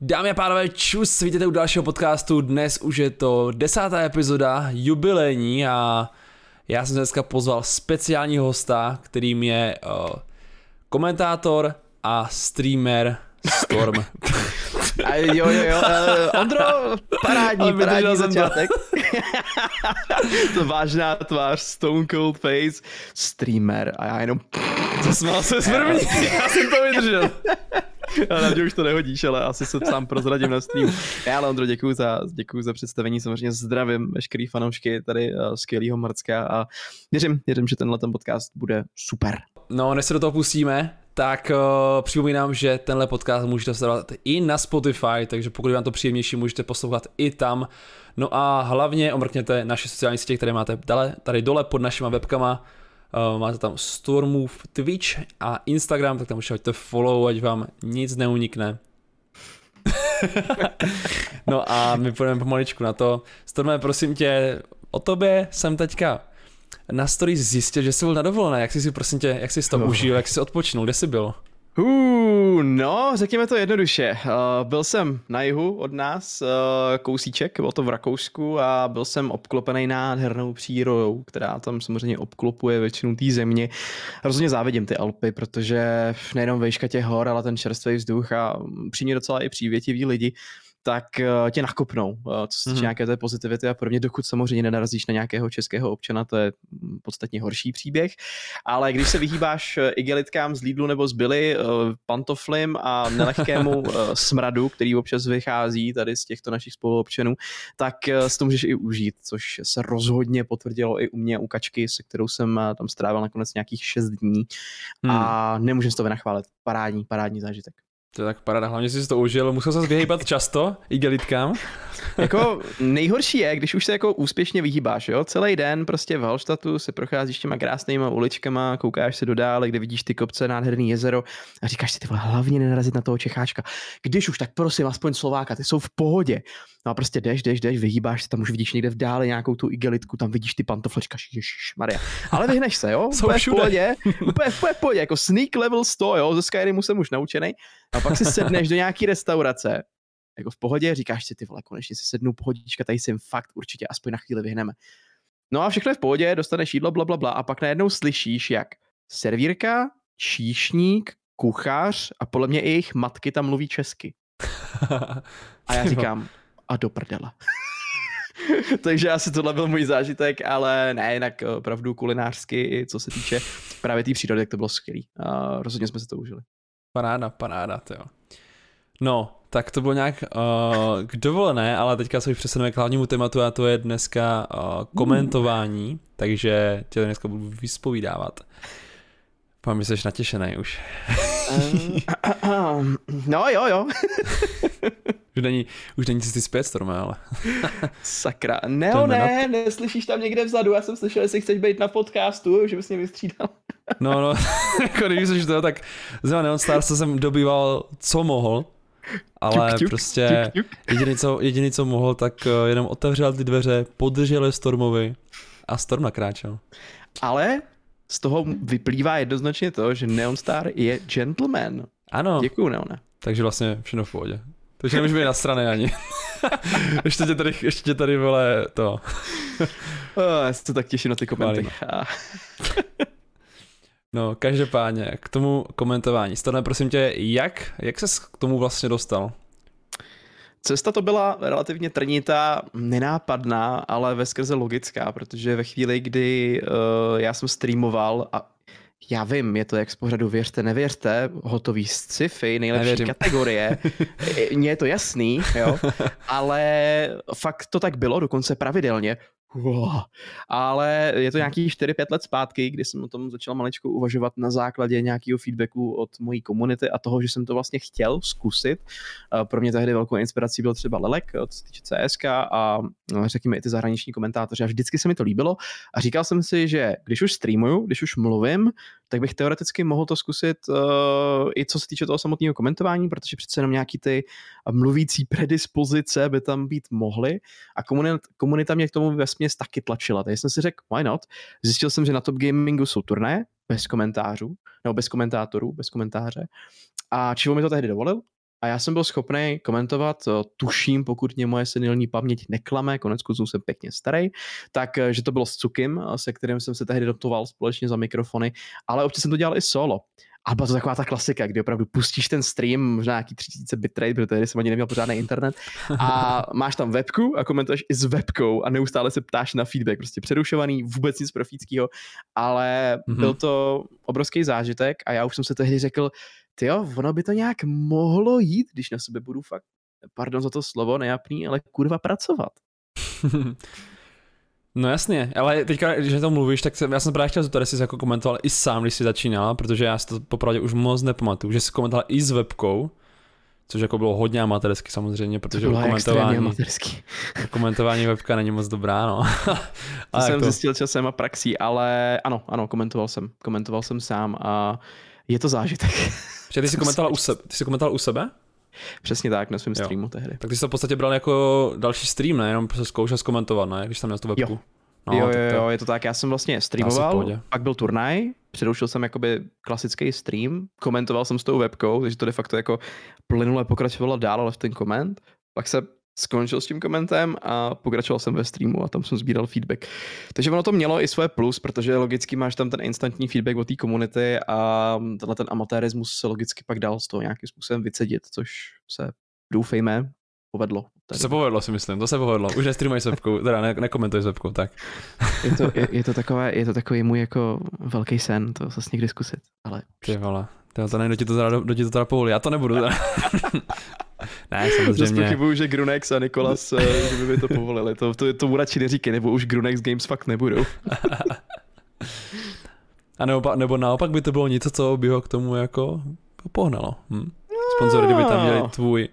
Dámy a pánové, čus, vítejte u dalšího podcastu, dnes už je to desátá epizoda, jubilejní a já jsem dneska pozval speciálního hosta, kterým je uh, komentátor a streamer Storm. A jo, jo, jo. Uh, Ondro, parádní, parádní začátek. to vážná tvář, Stone Cold Face, streamer a já jenom... Zasmál se z první, já jsem to vydržel. A na mě už to nehodíš, ale asi se sám prozradím na streamu. Já ale Ondro, děkuji za, děkuji za představení, samozřejmě zdravím veškerý fanoušky tady uh, skvělýho Marcka a věřím, věřím, že tenhle ten podcast bude super. No, než se do toho pustíme, tak uh, připomínám, že tenhle podcast můžete sledovat i na Spotify, takže pokud vám to příjemnější, můžete poslouchat i tam. No a hlavně omrkněte naše sociální sítě, které máte dale, tady dole pod našima webkama. Uh, máte tam Stormove Twitch a Instagram, tak tam už hoďte follow, ať vám nic neunikne. no a my půjdeme pomaličku na to. Storme, prosím tě, o tobě jsem teďka na story zjistil, že jsi byl na dovolené. Jak jsi si, prosím tě, jak jsi to no. užil, jak jsi odpočnul, kde jsi byl? Uh, no, řekněme to jednoduše. Uh, byl jsem na jihu od nás, uh, kousíček, bylo to v Rakousku a byl jsem obklopený nádhernou přírodou, která tam samozřejmě obklopuje většinu té země. Rozhodně závidím ty Alpy, protože nejenom vejška těch hor, ale ten čerstvý vzduch a přímě docela i přívětiví lidi. Uh, tak uh, tě nakopnou, uh, co se týče mm-hmm. nějaké té pozitivity a podobně, dokud samozřejmě nenarazíš na nějakého českého občana, to je mm, podstatně horší příběh, ale když se vyhýbáš eh, igelitkám z Lidlu nebo z Billy, pantoflim a nelehkému smradu, který občas vychází tady z těchto našich spoluobčanů, tak si to můžeš i užít, což se rozhodně potvrdilo i u mě, u Kačky, se kterou jsem tam strávil nakonec nějakých 6 dní mm. a hmm. nemůžem to vynachválit. Parádní, parádní zážitek. To je tak parada, hlavně jsi to užil, musel se vyhýbat často i gelitkám. jako nejhorší je, když už se jako úspěšně vyhýbáš, jo, celý den prostě v Halštatu se procházíš těma krásnýma uličkama, koukáš se do dále, kde vidíš ty kopce, nádherný jezero a říkáš si, ty vole, hlavně nenarazit na toho Čecháčka. Když už, tak prosím, aspoň Slováka, ty jsou v pohodě. No a prostě jdeš, jdeš, jdeš, vyhýbáš se, tam už vidíš někde v dále nějakou tu igelitku, tam vidíš ty pantoflečka, ježiš, Maria. Ale vyhneš se, jo? úplně v pohodě, úplně, v pohodě, jako sneak level 100, jo, ze Skyrimu jsem už naučený. A pak si sedneš do nějaký restaurace, jako v pohodě, říkáš si, ty vole, konečně si sednu, pohodička, tady si fakt určitě aspoň na chvíli vyhneme. No a všechno je v pohodě, dostaneš jídlo, bla, bla, bla, a pak najednou slyšíš, jak servírka, číšník, kuchař a podle mě i jejich matky tam mluví česky. A já říkám, a do prdele. Takže asi tohle byl můj zážitek, ale ne, jinak eh, opravdu kulinářsky, co se týče právě té přírody, tak to bylo skvělý. A rozhodně jsme se to užili. Paráda, paráda, jo. No, tak to bylo nějak uh, k dovolené, ale teďka se už přesuneme k hlavnímu tématu a to je dneska uh, komentování, mm. takže tě dneska budu vyspovídávat. Pán, jsi natěšený už. no jo, jo. už není, už není cesty zpět, Storme, ale. Sakra. Ne, ne, neslyšíš tam někde vzadu, já jsem slyšel, jestli chceš být na podcastu, že bys mě vystřídal. No, no, jako když jsi to, tak zrovna Neon Stars jsem dobýval, co mohl, ale tuk, tuk, prostě tuk, tuk. Jediný, co, jediný, co mohl, tak eh, jenom otevřel ty dveře, podržel je Stormovi a Storm nakráčel. Ale z toho vyplývá jednoznačně to, že Neon Star je gentleman. Ano. Děkuju, Neone. Takže vlastně všechno v pohodě. Takže nemůžu být na straně ani. ještě tě tady, ještě tě tady vole to. oh, já se tak těším na ty komenty. No, každopádně, k tomu komentování. Stane, prosím tě, jak, jak ses k tomu vlastně dostal? Cesta to byla relativně trnitá, nenápadná, ale ve skrze logická, protože ve chvíli, kdy uh, já jsem streamoval a já vím, je to jak z pořadu věřte, nevěřte, hotový sci-fi, nejlepší Nevěřím. kategorie, mně je to jasný, jo, ale fakt to tak bylo, dokonce pravidelně, Ale je to nějakých 4-5 let zpátky, kdy jsem o tom začal maličko uvažovat na základě nějakého feedbacku od mojí komunity a toho, že jsem to vlastně chtěl zkusit. Pro mě tehdy velkou inspirací byl třeba Lelek, od se týče CSK a no, řekněme i ty zahraniční komentátoři. A vždycky se mi to líbilo a říkal jsem si, že když už streamuju, když už mluvím, tak bych teoreticky mohl to zkusit uh, i co se týče toho samotného komentování, protože přece jenom nějaký ty mluvící predispozice by tam být mohly a komunita, komunita mě k tomu ve směs taky tlačila. Takže jsem si řekl, why not? Zjistil jsem, že na Top Gamingu jsou turné bez komentářů, nebo bez komentátorů, bez komentáře. A Čivo mi to tehdy dovolil, a já jsem byl schopný komentovat, tuším, pokud mě moje senilní paměť neklame, konec konců jsem pěkně starý, tak že to bylo s Cukim, se kterým jsem se tehdy dotoval společně za mikrofony, ale občas jsem to dělal i solo. A byla to taková ta klasika, kdy opravdu pustíš ten stream, možná nějaký 3000 bitrate, protože tehdy jsem ani neměl pořádný internet, a máš tam webku a komentuješ i s webkou a neustále se ptáš na feedback, prostě přerušovaný, vůbec nic profického, ale mm-hmm. byl to obrovský zážitek a já už jsem se tehdy řekl, jo, ono by to nějak mohlo jít, když na sebe budu fakt, pardon za to slovo, nejapný, ale kurva pracovat. No jasně, ale teďka, když to mluvíš, tak jsem, já jsem právě chtěl zeptat, jestli jsi jako komentoval i sám, když jsi začínala, protože já si to popravdě už moc nepamatuju, že jsi komentoval i s webkou, což jako bylo hodně amatérsky samozřejmě, protože to bylo komentování, komentování webka není moc dobrá, no. to jsem to... zjistil časem a praxí, ale ano, ano, komentoval jsem, komentoval jsem sám a je to zážitek. Protože ty jsi komentoval u sebe, ty jsi komentoval u sebe? Přesně tak, na svém streamu tehdy. Tak ty jsi to v podstatě bral jako další stream, ne? Jenom prostě zkoušel zkomentovat, ne? Když tam měl tu webku. Jo. No, jo, jo, jo, je to tak. Já jsem vlastně streamoval, pak byl turnaj, přerušil jsem jakoby klasický stream, komentoval jsem s tou webkou, takže to de facto jako plynule pokračovalo dál, ale v ten koment. Pak se skončil s tím komentem a pokračoval jsem ve streamu a tam jsem sbíral feedback. Takže ono to mělo i své plus, protože logicky máš tam ten instantní feedback od té komunity a tenhle ten amatérismus se logicky pak dal z toho nějakým způsobem vycedit, což se doufejme povedlo. Tady. To se povedlo, si myslím, to se povedlo. Už nestreamuj s webkou, teda ne, nekomentuj s webkou, tak. Je to, je, je, to takové, je to takový můj jako velký sen, to zase někdy zkusit, ale... Ty vole, to, to ne, do ti to teda, do ti to teda povolí, já to nebudu. Teda. ne, samozřejmě. Zase pochybuju, že Grunex a Nikolas, eh, že by to povolili, to, to, to, to radši neříkej, nebo už Grunex Games fakt nebudou. a nebo, nebo naopak by to bylo něco, co by ho k tomu jako pohnalo. Hm? Sponzory, kdyby tam měli tvůj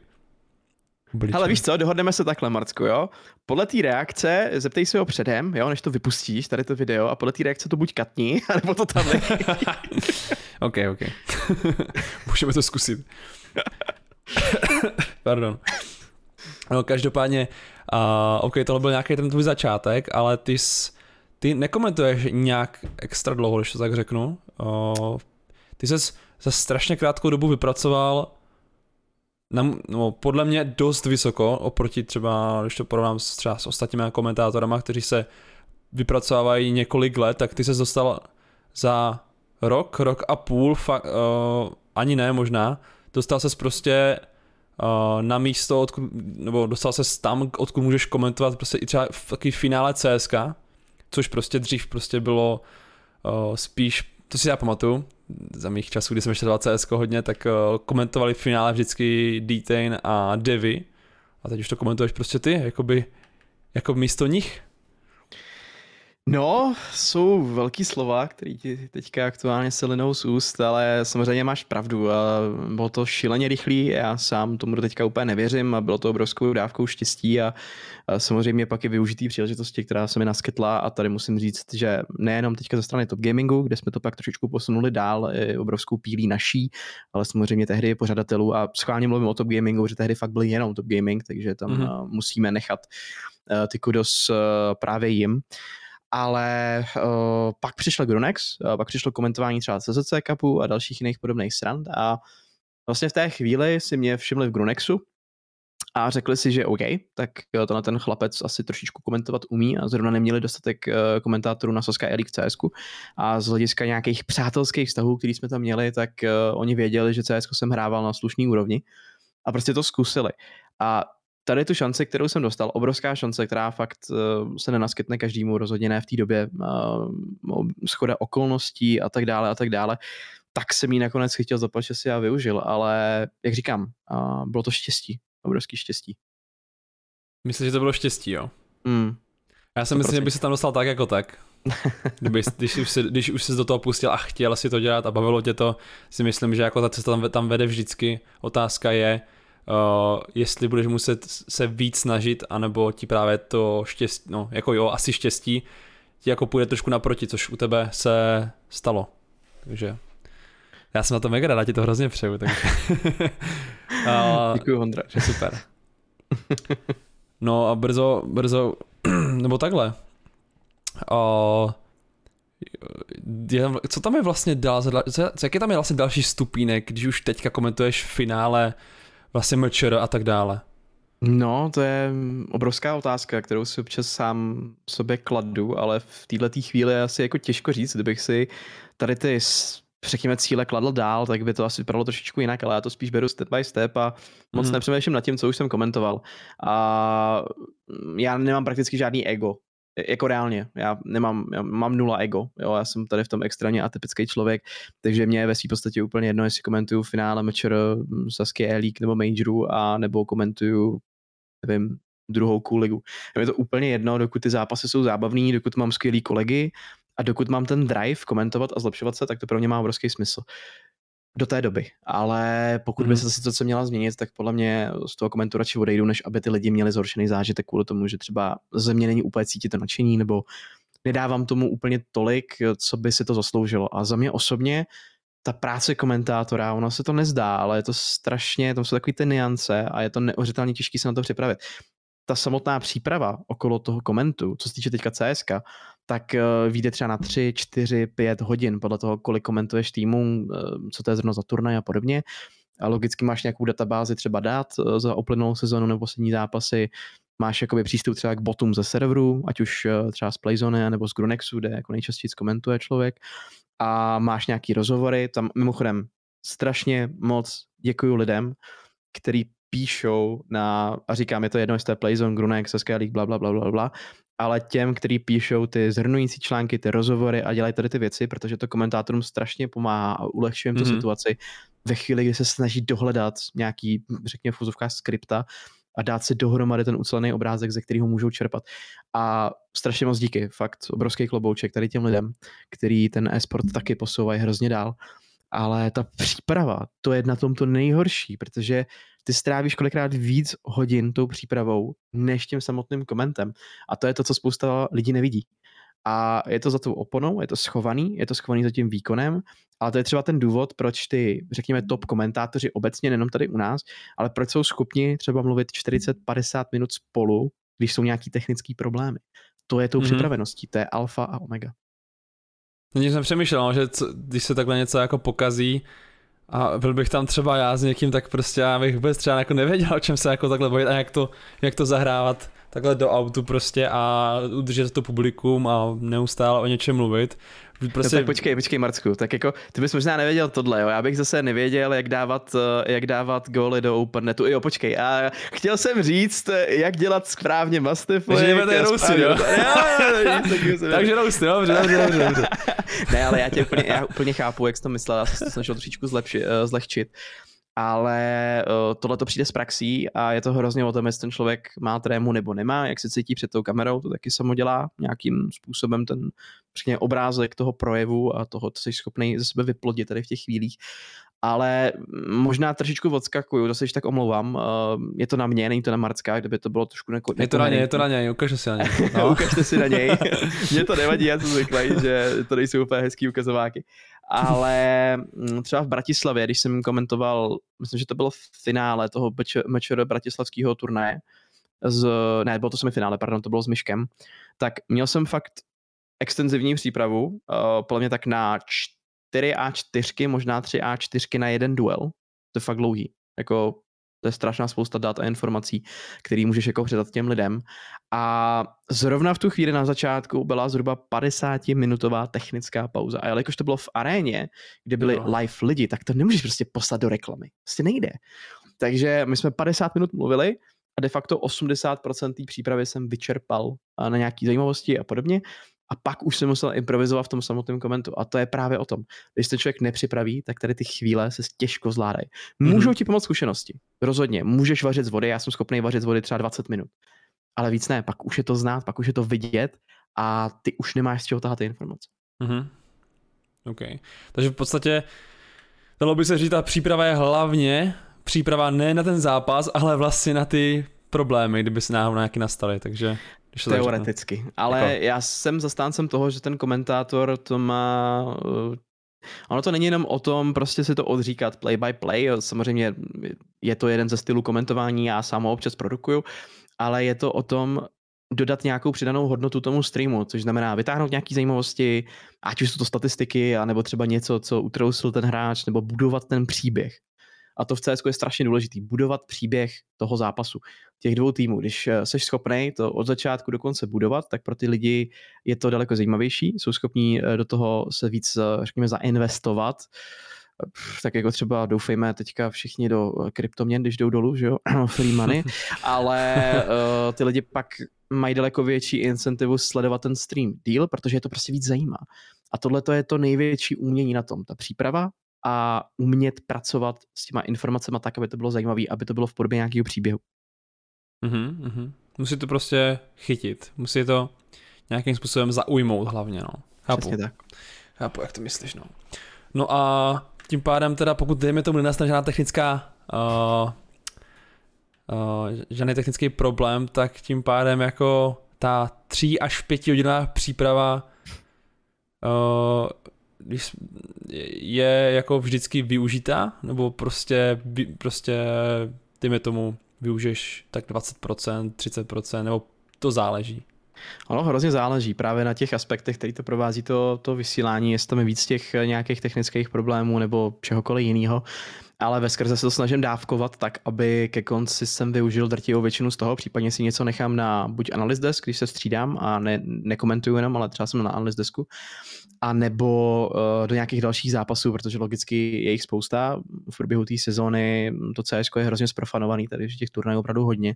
Obličej. Ale víš co, dohodneme se takhle, Marcku, jo? Podle té reakce, zeptej se ho předem, jo, než to vypustíš, tady to video, a podle té reakce to buď katni, anebo to tam OK, OK. Můžeme to zkusit. Pardon. No, každopádně, uh, OK, tohle byl nějaký ten tvůj začátek, ale ty jsi, ty nekomentuješ nějak extra dlouho, když to tak řeknu. Uh, ty jsi za strašně krátkou dobu vypracoval na, no, podle mě dost vysoko oproti třeba, když to porovnám s, třeba s ostatními komentátorama, kteří se vypracovávají několik let, tak ty se dostal za rok, rok a půl, fa, uh, ani ne možná, dostal ses prostě uh, na místo, odkud, nebo dostal ses tam, odkud můžeš komentovat prostě i třeba v takový finále CSK, což prostě dřív prostě bylo uh, spíš, to si já pamatuju, za mých časů, kdy jsem ještě dal CS hodně, tak uh, komentovali v finále vždycky Detain a Devi. A teď už to komentuješ prostě ty, jakoby, jako místo nich. No, jsou velký slova, který ti teďka aktuálně se linou z úst, ale samozřejmě máš pravdu. A bylo to šileně rychlý, já sám tomu do teďka úplně nevěřím a bylo to obrovskou dávkou štěstí a, samozřejmě pak je využitý příležitosti, která se mi naskytla a tady musím říct, že nejenom teďka ze strany Top Gamingu, kde jsme to pak trošičku posunuli dál, obrovskou pílí naší, ale samozřejmě tehdy pořadatelů a schválně mluvím o Top Gamingu, že tehdy fakt byl jenom Top Gaming, takže tam mm-hmm. musíme nechat ty kudos právě jim ale uh, pak přišel Grunex, uh, pak přišlo komentování třeba CZC Cupu a dalších jiných podobných stran a vlastně v té chvíli si mě všimli v Grunexu a řekli si, že OK, tak tenhle ten chlapec asi trošičku komentovat umí a zrovna neměli dostatek uh, komentátorů na Soska Elite CSku a z hlediska nějakých přátelských vztahů, který jsme tam měli, tak oni věděli, že CS jsem hrával na slušný úrovni a prostě to zkusili. A tady tu šanci, kterou jsem dostal, obrovská šance, která fakt uh, se nenaskytne každému, rozhodně ne v té době, uh, schoda okolností a tak dále a tak dále, tak jsem ji nakonec chtěl zaplatit, že si já využil, ale jak říkám, uh, bylo to štěstí, obrovský štěstí. Myslím, že to bylo štěstí, jo? Mm. Já si myslím, že by se tam dostal tak jako tak. Kdyby, když, už se, když už jsi do toho pustil a chtěl si to dělat a bavilo tě to, si myslím, že jako ta cesta tam, tam vede vždycky. Otázka je, uh, jestli budeš muset se víc snažit, anebo ti právě to štěstí, no jako jo, asi štěstí, ti jako půjde trošku naproti, což u tebe se stalo. Takže já jsem na to mega rád, ti to hrozně přeju. Takže... uh, Děkuji, Ondra. Že super. No a brzo, brzo, nebo takhle. Uh, co tam je vlastně dál, co, jaký tam je vlastně další stupínek, když už teďka komentuješ finále vlastně mlčer a tak dále? No, to je obrovská otázka, kterou si občas sám sobě kladu, ale v této chvíli je asi jako těžko říct, kdybych si tady ty řekněme, cíle kladl dál, tak by to asi vypadalo trošičku jinak, ale já to spíš beru step by step a moc mm. nepřemýšlím nad tím, co už jsem komentoval. A já nemám prakticky žádný ego. Jako reálně, já nemám, já mám nula ego, jo, já jsem tady v tom extrémně atypický člověk, takže mě je ve své podstatě úplně jedno, jestli komentuju finále mečer Sasky E-League nebo Majoru a nebo komentuju, nevím, druhou ligu. Je to úplně jedno, dokud ty zápasy jsou zábavný, dokud mám skvělý kolegy a dokud mám ten drive komentovat a zlepšovat se, tak to pro mě má obrovský smysl do té doby. Ale pokud by mhm. se situace měla změnit, tak podle mě z toho komentu radši odejdu, než aby ty lidi měli zhoršený zážitek kvůli tomu, že třeba ze mě není úplně cítit to nadšení, nebo nedávám tomu úplně tolik, co by si to zasloužilo. A za mě osobně ta práce komentátora, ono se to nezdá, ale je to strašně, tam jsou takové ty niance a je to neuvěřitelně těžké se na to připravit. Ta samotná příprava okolo toho komentu, co se týče teďka CSK, tak uh, vyjde třeba na 3, 4, 5 hodin, podle toho, kolik komentuješ týmu, uh, co to je zrovna za turnaj a podobně. A logicky máš nějakou databázi třeba dát uh, za uplynulou sezonu nebo poslední zápasy, máš jakoby přístup třeba k botům ze serveru, ať už třeba z Playzone nebo z Grunexu, kde jako nejčastěji komentuje člověk. A máš nějaký rozhovory, tam mimochodem strašně moc děkuji lidem, který píšou na, a říkám, je to jedno, jestli to je Playzone, Grunex, SK League, bla, bla, bla, bla, bla, ale těm, kteří píšou ty zhrnující články, ty rozhovory a dělají tady ty věci, protože to komentátorům strašně pomáhá a ulehčuje jim tu mm-hmm. situaci ve chvíli, kdy se snaží dohledat nějaký, řekněme, v skripta a dát si dohromady ten ucelený obrázek, ze kterého můžou čerpat. A strašně moc díky, fakt obrovský klobouček tady těm lidem, který ten e-sport taky posouvají hrozně dál. Ale ta příprava, to je na tom to nejhorší, protože ty strávíš kolikrát víc hodin tou přípravou, než tím samotným komentem. A to je to, co spousta lidí nevidí. A je to za tou oponou, je to schovaný, je to schovaný za tím výkonem, ale to je třeba ten důvod, proč ty, řekněme, top komentátoři obecně, nejenom tady u nás, ale proč jsou schopni třeba mluvit 40-50 minut spolu, když jsou nějaký technické problémy. To je tou mm-hmm. připraveností, to je alfa a omega. Když jsem přemýšlel, že co, když se takhle něco jako pokazí, a byl bych tam třeba já s někým, tak prostě já bych vůbec třeba jako nevěděl, o čem se jako takhle bavit a jak to, jak to zahrávat takhle do autu prostě a udržet to publikum a neustále o něčem mluvit. Prostě... No tak počkej, počkej Marcku, tak jako ty bys možná nevěděl tohle, jo, já bych zase nevěděl, jak dávat, eh, jak dávat góly do OpenNetu, jo, počkej, a chtěl jsem říct, jak dělat správně Mastiff. Takže jdeme rousty, jo? Takže rousty, dobře, dobře, dobře, dobře. ne, ale já tě úplně, já úplně chápu, jak jsi to myslel, já jsem to snažil trošičku zlepši, uh, zlehčit ale uh, tohle to přijde z praxí a je to hrozně o tom, jestli ten člověk má trému nebo nemá, jak se cítí před tou kamerou, to taky samo dělá nějakým způsobem ten řekně, obrázek toho projevu a toho, co jsi schopný ze sebe vyplodit tady v těch chvílích. Ale možná trošičku odskakuju, to se tak omlouvám. Uh, je to na mě, není to na Marcka, kdyby to bylo trošku neko, Je to na něj, je to na něj, ukažte si na něj. No. Ukažte si na něj. Mně to nevadí, já jsem zvyklý, že to nejsou úplně hezký ukazováky ale mm, třeba v Bratislavě, když jsem komentoval, myslím, že to bylo v finále toho mečer bratislavského turnaje, z, ne, bylo to semifinále, pardon, to bylo s Myškem, tak měl jsem fakt extenzivní přípravu, uh, podle mě tak na 4 A4, možná 3 A4 na jeden duel, to je fakt dlouhý, jako to je strašná spousta dat a informací, který můžeš jako předat těm lidem. A zrovna v tu chvíli na začátku byla zhruba 50-minutová technická pauza. A jelikož to bylo v aréně, kde byli no. live lidi, tak to nemůžeš prostě poslat do reklamy. Prostě nejde. Takže my jsme 50 minut mluvili a de facto 80% té přípravy jsem vyčerpal na nějaké zajímavosti a podobně a pak už jsem musel improvizovat v tom samotném komentu. A to je právě o tom. Když se člověk nepřipraví, tak tady ty chvíle se těžko zvládají. Můžou mm-hmm. ti pomoct zkušenosti. Rozhodně. Můžeš vařit z vody, já jsem schopný vařit z vody třeba 20 minut. Ale víc ne, pak už je to znát, pak už je to vidět a ty už nemáš z čeho tahat ty informace. Mm-hmm. OK. Takže v podstatě dalo by se říct, ta příprava je hlavně příprava ne na ten zápas, ale vlastně na ty problémy, kdyby se náhodou nějaký nastaly, takže... Teoreticky, tak, ale jako... já jsem zastáncem toho, že ten komentátor to má uh, Ono to není jenom o tom prostě si to odříkat play by play, samozřejmě je to jeden ze stylů komentování, já sám ho občas produkuju, ale je to o tom dodat nějakou přidanou hodnotu tomu streamu, což znamená vytáhnout nějaké zajímavosti, ať už jsou to statistiky, anebo třeba něco, co utrousil ten hráč, nebo budovat ten příběh. A to v CS je strašně důležitý. Budovat příběh toho zápasu. Těch dvou týmů. Když jsi schopný to od začátku do konce budovat, tak pro ty lidi je to daleko zajímavější. Jsou schopní do toho se víc, řekněme, zainvestovat tak jako třeba doufejme teďka všichni do kryptoměn, když jdou dolů, že jo, free money, ale ty lidi pak mají daleko větší incentivu sledovat ten stream deal, protože je to prostě víc zajímá. A tohle to je to největší umění na tom, ta příprava a umět pracovat s těma informacemi tak, aby to bylo zajímavé, aby to bylo v podobě nějakého příběhu. Mm-hmm, mm-hmm. Musí to prostě chytit, musí to nějakým způsobem zaujmout hlavně, no. Chápu. Přesně tak. Chápu, jak to myslíš, no. No a tím pádem teda, pokud dejme tomu nenastane žádná technická uh, uh, žádný technický problém, tak tím pádem jako ta 3 až 5 hodinová příprava uh, když je jako vždycky využitá, nebo prostě, prostě dejme tomu, využiješ tak 20%, 30%, nebo to záleží. Ono hrozně záleží právě na těch aspektech, který to provází to, to vysílání, jestli tam je víc těch nějakých technických problémů nebo čehokoliv jiného ale ve skrze se to snažím dávkovat tak, aby ke konci jsem využil drtivou většinu z toho, případně si něco nechám na buď analyst desk, když se střídám a ne, nekomentuju jenom, ale třeba jsem na analyst desku, a nebo uh, do nějakých dalších zápasů, protože logicky je jich spousta. V průběhu té sezóny to CS je hrozně sprofanovaný, tady těch turnajů opravdu hodně. Uh,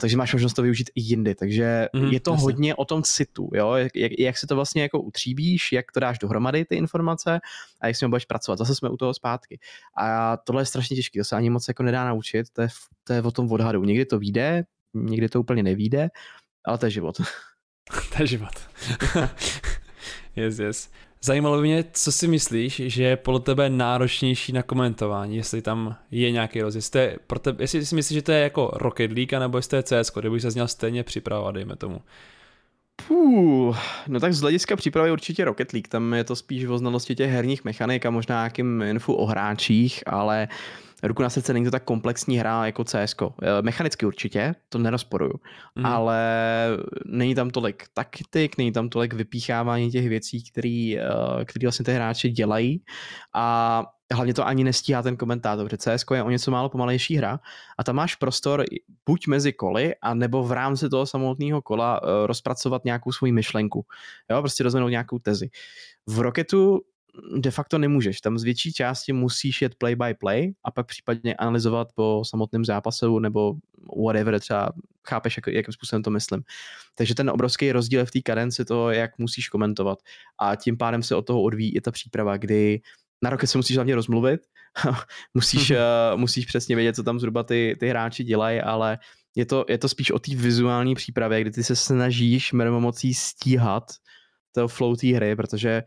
takže máš možnost to využít i jindy. Takže mm, je to jasně. hodně o tom citu, jo? Jak, jak, jak se to vlastně jako utříbíš, jak to dáš dohromady ty informace a jak s tím budeš pracovat. Zase jsme u toho zpátky. A tohle je strašně těžké, to se ani moc jako nedá naučit, to je, to je o tom odhadu. Někdy to vyjde, někdy to úplně nevíde, ale to je život. to je život. yes, yes. Zajímalo by mě, co si myslíš, že je podle tebe náročnější na komentování, jestli tam je nějaký rozdíl. Jestli, pro tebe, jestli si myslíš, že to je jako Rocket League, nebo jestli to je CS, kde bych se měl stejně připravovat, dejme tomu. Puh, no tak z hlediska přípravy určitě Rocket League, tam je to spíš o znalosti těch herních mechanik a možná nějakým infu o hráčích, ale ruku na srdce není to tak komplexní hra jako CS. Eh, mechanicky určitě, to nerozporuju, mm. ale není tam tolik taktik, není tam tolik vypíchávání těch věcí, který, eh, který vlastně ty hráči dělají a hlavně to ani nestíhá ten komentátor, protože CS je o něco málo pomalejší hra a tam máš prostor buď mezi koly, a nebo v rámci toho samotného kola uh, rozpracovat nějakou svoji myšlenku. Jo, prostě rozvinout nějakou tezi. V Rocketu de facto nemůžeš. Tam z větší části musíš jet play by play a pak případně analyzovat po samotném zápasu nebo whatever, třeba chápeš, jak, jakým způsobem to myslím. Takže ten obrovský rozdíl je v té kadenci toho, jak musíš komentovat a tím pádem se od toho odvíjí i ta příprava, kdy na roky se musíš hlavně rozmluvit, musíš, uh, musíš přesně vědět, co tam zhruba ty, ty hráči dělají, ale je to, je to spíš o té vizuální přípravě, kdy ty se snažíš mocí stíhat to flow té hry, protože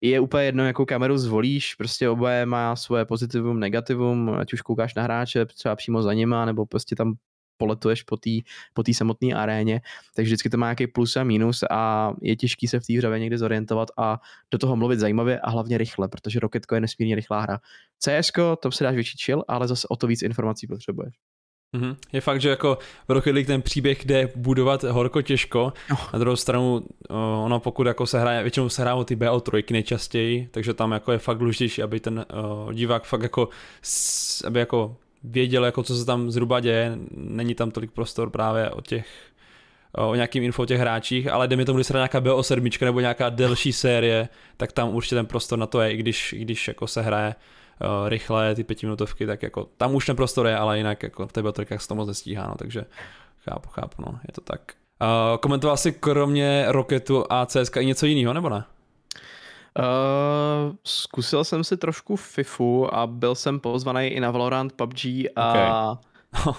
je úplně jedno, jakou kameru zvolíš, prostě oboje má svoje pozitivum, negativum, ať už koukáš na hráče třeba přímo za nima, nebo prostě tam poletuješ po té po samotné aréně, takže vždycky to má nějaký plus a minus a je těžký se v té hře někdy zorientovat a do toho mluvit zajímavě a hlavně rychle, protože Rocketko je nesmírně rychlá hra. CS, tam se dáš větší chill, ale zase o to víc informací potřebuješ. Mm-hmm. Je fakt, že jako v Rocket League ten příběh jde budovat horko těžko. Oh. Na druhou stranu, ono pokud jako se hraje, většinou se hrají ty BO3 nejčastěji, takže tam jako je fakt důležitější, aby ten uh, divák fakt jako, aby jako věděl, jako co se tam zhruba děje. Není tam tolik prostor právě o těch o nějakým info o těch hráčích, ale jde mi tomu, když se nějaká BO7 nebo nějaká delší série, tak tam určitě ten prostor na to je, i když, i když jako se hraje uh, rychle ty pětiminutovky, tak jako tam už ten prostor je, ale jinak jako v těch baterkách se to moc nestíhá, no, takže chápu, chápu, no, je to tak. Uh, komentoval jsi kromě Rocketu a CSK i něco jiného, nebo ne? Uh, zkusil jsem si trošku FIFU a byl jsem pozvaný i na Valorant, PUBG a okay. Uh,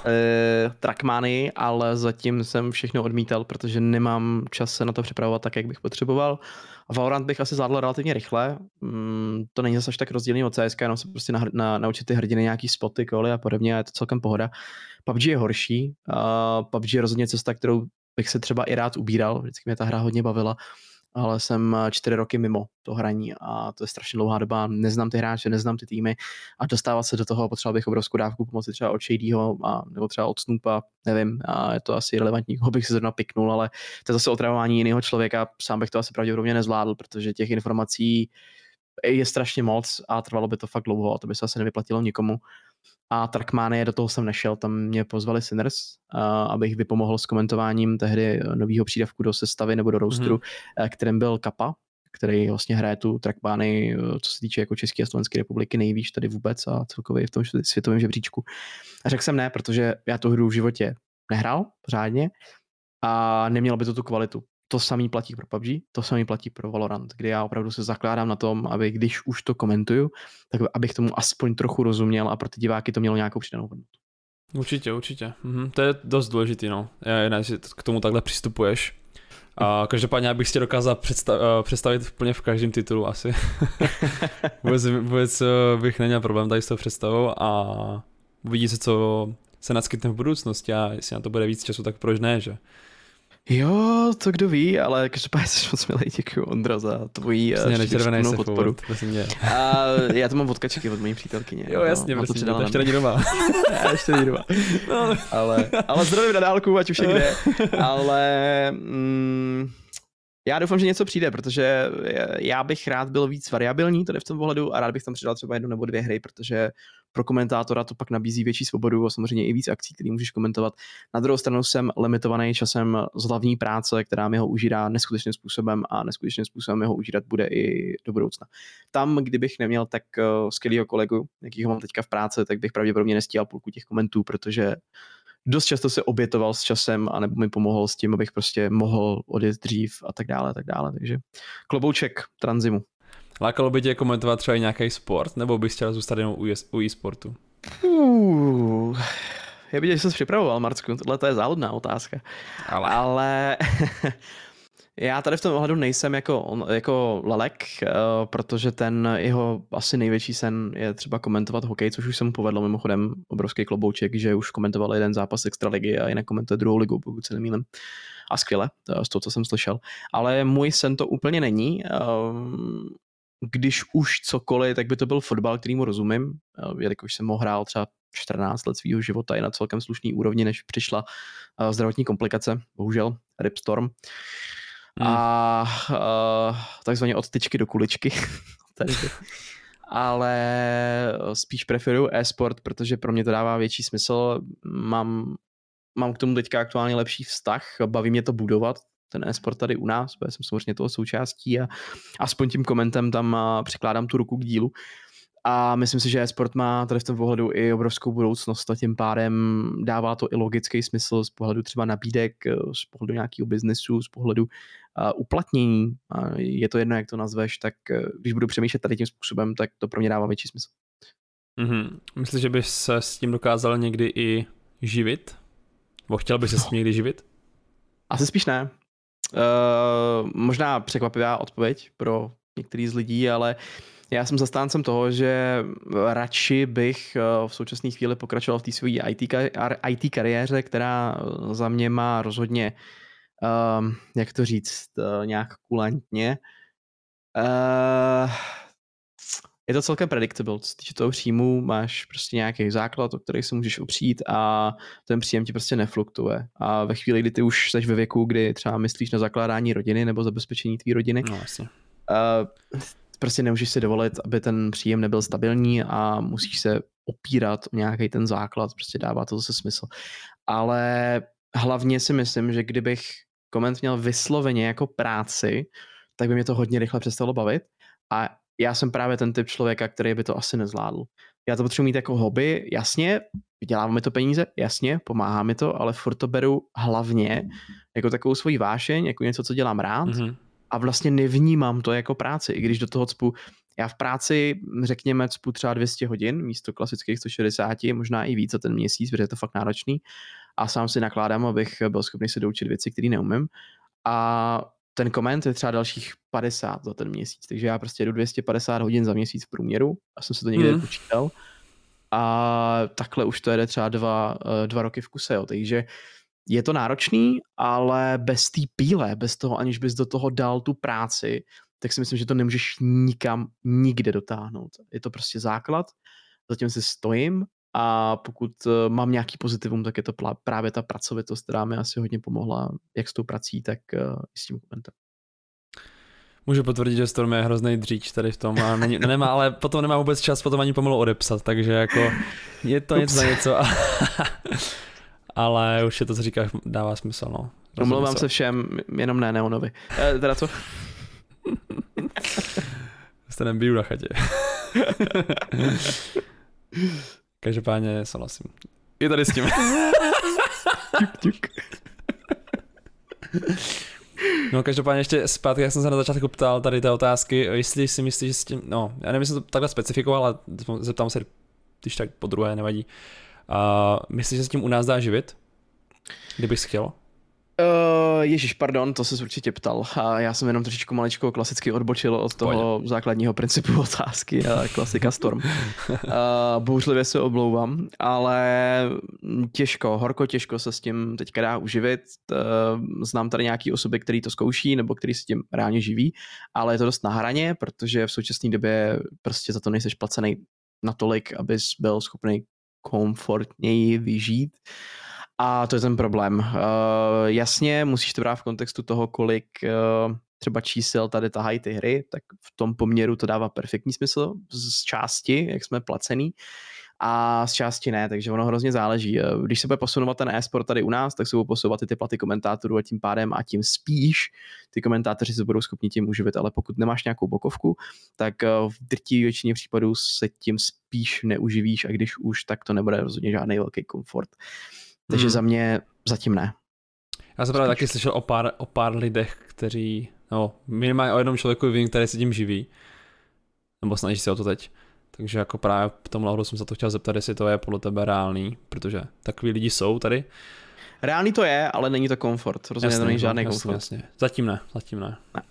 Trackmany, ale zatím jsem všechno odmítal, protože nemám čas se na to připravovat tak, jak bych potřeboval. Valorant bych asi zvládl relativně rychle. Mm, to není zase tak rozdílný od CSK, jenom se prostě na, na, naučit ty hrdiny nějaký spoty, koly a podobně a je to celkem pohoda. PUBG je horší. Uh, PUBG je rozhodně cesta, kterou bych se třeba i rád ubíral. Vždycky mě ta hra hodně bavila ale jsem eh, čtyři roky mimo to hraní a to je strašně dlouhá doba, neznám ty hráče, neznám ty týmy a dostávat se do toho potřeboval bych obrovskou dávku pomoci třeba od Shadyho a nebo třeba od Snoopa, nevím, a je to asi relevantní, koho bych se zrovna piknul, ale to je zase otravování jiného člověka, sám bych to asi pravděpodobně nezvládl, protože těch informací je strašně moc a trvalo by to fakt dlouho a to by se asi nevyplatilo nikomu. A Trackmania, do toho jsem nešel, tam mě pozvali Sinners, uh, abych vypomohl s komentováním tehdy nového přídavku do sestavy nebo do roasteru, mm-hmm. kterým byl Kappa, který vlastně hraje tu trackbány, co se týče jako České a Slovenské republiky nejvíc tady vůbec a celkově v tom světovém žebříčku. A řekl jsem ne, protože já tu hru v životě nehrál pořádně a nemělo by to tu kvalitu to samý platí pro PUBG, to samý platí pro Valorant, kdy já opravdu se zakládám na tom, aby když už to komentuju, tak abych tomu aspoň trochu rozuměl a pro ty diváky to mělo nějakou přidanou hodnotu. Určitě, určitě. Mhm, to je dost důležitý, no. Já, ne, že k tomu takhle přistupuješ. A každopádně bych si dokázal představ, eh, představit úplně v každém titulu asi. vůbec, vůbec eh, bych neměl problém tady s tou představou a uvidí se, co se naskytne v budoucnosti a jestli na to bude víc času, tak proč ne, že? Jo, to kdo ví, ale každopádně jsi moc milý, děkuji Ondra za tvojí uh, podporu. A já to mám od kačky od mojí přítelkyně. Jo, jasně, no, prosím, to ještě není doma. já ještě není doma. No. Ale, ale zdravím na dálku, ať už je kde. Ale mm, já doufám, že něco přijde, protože já bych rád byl víc variabilní tady v tom pohledu a rád bych tam přidal třeba jednu nebo dvě hry, protože pro komentátora to pak nabízí větší svobodu a samozřejmě i víc akcí, které můžeš komentovat. Na druhou stranu jsem limitovaný časem z hlavní práce, která mi ho užírá neskutečným způsobem a neskutečným způsobem ho užírat bude i do budoucna. Tam, kdybych neměl tak uh, skvělého kolegu, jakýho mám teďka v práci, tak bych pravděpodobně nestíhal půlku těch komentů, protože dost často se obětoval s časem a nebo mi pomohl s tím, abych prostě mohl odjet dřív a tak dále, a tak dále. Takže klobouček Transimu. Lákalo by tě komentovat třeba nějaký sport, nebo bys chtěl zůstat jenom u e-sportu? Uh, já bych, že jsi připravoval, Marcku, tohle to je záludná otázka. Ale, Ale já tady v tom ohledu nejsem jako, jako Lelek, uh, protože ten jeho asi největší sen je třeba komentovat hokej, což už se mu povedlo mimochodem obrovský klobouček, že už komentoval jeden zápas extraligy a jinak komentuje druhou ligu, pokud se nemýlím. A skvěle, z toho, co jsem slyšel. Ale můj sen to úplně není. Uh, když už cokoliv, tak by to byl fotbal, kterýmu rozumím, eh, jelikož jsem ho hrál třeba 14 let svého života i na celkem slušný úrovni, než přišla eh, zdravotní komplikace, bohužel, Ripstorm. Hmm. A uh, takzvaně od tyčky do kuličky. Ale spíš preferuju e-sport, protože pro mě to dává větší smysl. Mám, mám k tomu teďka aktuálně lepší vztah, baví mě to budovat, ten e-sport tady u nás, protože jsem samozřejmě toho součástí a aspoň tím komentem tam přikládám tu ruku k dílu. A myslím si, že e-sport má tady v tom pohledu i obrovskou budoucnost a tím pádem dává to i logický smysl z pohledu třeba nabídek, z pohledu nějakého biznesu, z pohledu uplatnění. A je to jedno, jak to nazveš, tak uh, když budu přemýšlet tady tím způsobem, tak to pro mě dává větší smysl. Mm-hmm. Myslíš, že bys se s tím dokázal někdy i živit? Nebo chtěl bys se s tím někdy živit? Asi spíš ne. Uh, možná překvapivá odpověď pro některý z lidí, ale já jsem zastáncem toho, že radši bych uh, v současné chvíli pokračoval v té své IT, IT kariéře, která za mě má rozhodně, uh, jak to říct, uh, nějak kulantně. Uh, je to celkem predictable, co se týče toho příjmu, máš prostě nějaký základ, o který se můžeš opřít a ten příjem ti prostě nefluktuje. A ve chvíli, kdy ty už jsi ve věku, kdy třeba myslíš na zakládání rodiny nebo zabezpečení tvý rodiny, no, vlastně. uh, prostě nemůžeš si dovolit, aby ten příjem nebyl stabilní a musíš se opírat o nějaký ten základ, prostě dává to zase smysl. Ale hlavně si myslím, že kdybych koment měl vysloveně jako práci, tak by mě to hodně rychle přestalo bavit a já jsem právě ten typ člověka, který by to asi nezvládl. Já to potřebuji mít jako hobby, jasně, vydělává mi to peníze, jasně, pomáhá mi to, ale furt to beru hlavně jako takovou svoji vášeň, jako něco, co dělám rád mm-hmm. a vlastně nevnímám to jako práci, i když do toho cpu já v práci, řekněme, cpu třeba 200 hodin místo klasických 160, možná i víc za ten měsíc, protože je to fakt náročný a sám si nakládám, abych byl schopný se doučit věci, které neumím. A ten koment je třeba dalších 50 za ten měsíc, takže já prostě jdu 250 hodin za měsíc v průměru, já jsem se to někde mm. počítal a takhle už to jede třeba dva, eh, dva roky v kuse, jo. takže je to náročný, ale bez té píle, bez toho, aniž bys do toho dal tu práci, tak si myslím, že to nemůžeš nikam nikde dotáhnout. Je to prostě základ, zatím si stojím a pokud eh, mám nějaký pozitivum, tak je to právě ta pracovitost, která mi asi hodně pomohla, jak s tou prací, tak eh, i s tím komentem. Můžu potvrdit, že Storm je hrozný dříč tady v tom a není, nemá, ale potom nemá vůbec čas potom ani pomalu odepsat, takže jako je to něco něco. ale už je to, co říkáš, dává smysl, no. Omlouvám se všem, jenom ne Neonovi. E, teda co? Jste nebiju na chatě. Každopádně souhlasím. I tady s tím. tuk, tuk. No každopádně ještě zpátky, jak jsem se na začátku ptal tady té otázky, jestli si myslíš, že s tím, no, já nevím, jestli to takhle specifikoval, ale zeptám se, když tak po druhé, nevadí. Uh, myslíš, že se tím u nás dá živit? Kdybych chtěl? Uh, Ježíš, pardon, to se určitě ptal. A já jsem jenom trošičku maličko klasicky odbočil od toho Pojď. základního principu otázky, a klasika Storm. uh, bouřlivě se oblouvám, ale těžko, horko těžko se s tím teďka dá uživit. Uh, znám tady nějaký osoby, který to zkouší nebo který se tím reálně živí, ale je to dost na hraně, protože v současné době prostě za to nejseš placený natolik, abys byl schopný komfortněji vyžít. A to je ten problém. Uh, jasně, musíš to brát v kontextu toho, kolik uh, třeba čísel tady tahají ty hry, tak v tom poměru to dává perfektní smysl z části, jak jsme placený, a z části ne, takže ono hrozně záleží. Když se bude posunovat ten e-sport tady u nás, tak se budou posouvat i ty platy komentátorů a tím pádem a tím spíš ty komentátoři se budou schopni tím uživit, ale pokud nemáš nějakou bokovku, tak v drtí většině případů se tím spíš neuživíš a když už, tak to nebude rozhodně žádný velký komfort. Takže hmm. za mě zatím ne. Já jsem právě taky slyšel o pár, o pár lidech, kteří, no minimálně o jednom člověku vím, který se tím živí. Nebo snaží se o to teď. Takže jako právě v tom hledu jsem se to chtěl zeptat, jestli to je podle tebe reálný, protože takový lidi jsou tady. Reálný to je, ale není to komfort. Rozhodně jasný, to není žádný jasný, komfort. Jasně. Zatím ne, zatím ne. ne.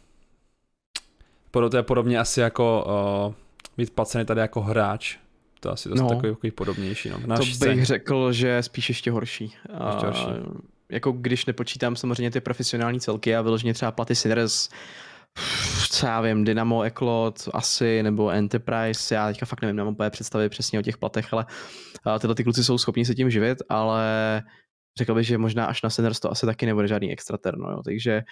To je podobně asi jako uh, být placený tady jako hráč to asi dost no, takový, takový podobnější. No. to bych řekl, že spíš ještě horší. Ještě horší. A, jako když nepočítám samozřejmě ty profesionální celky a vyloženě třeba platy Sinners, co já vím, Dynamo, Eklot, asi, nebo Enterprise, já teďka fakt nevím, nemám úplně představy přesně o těch platech, ale tyhle ty kluci jsou schopni se tím živit, ale řekl bych, že možná až na Sinners to asi taky nebude žádný extraterno, jo, takže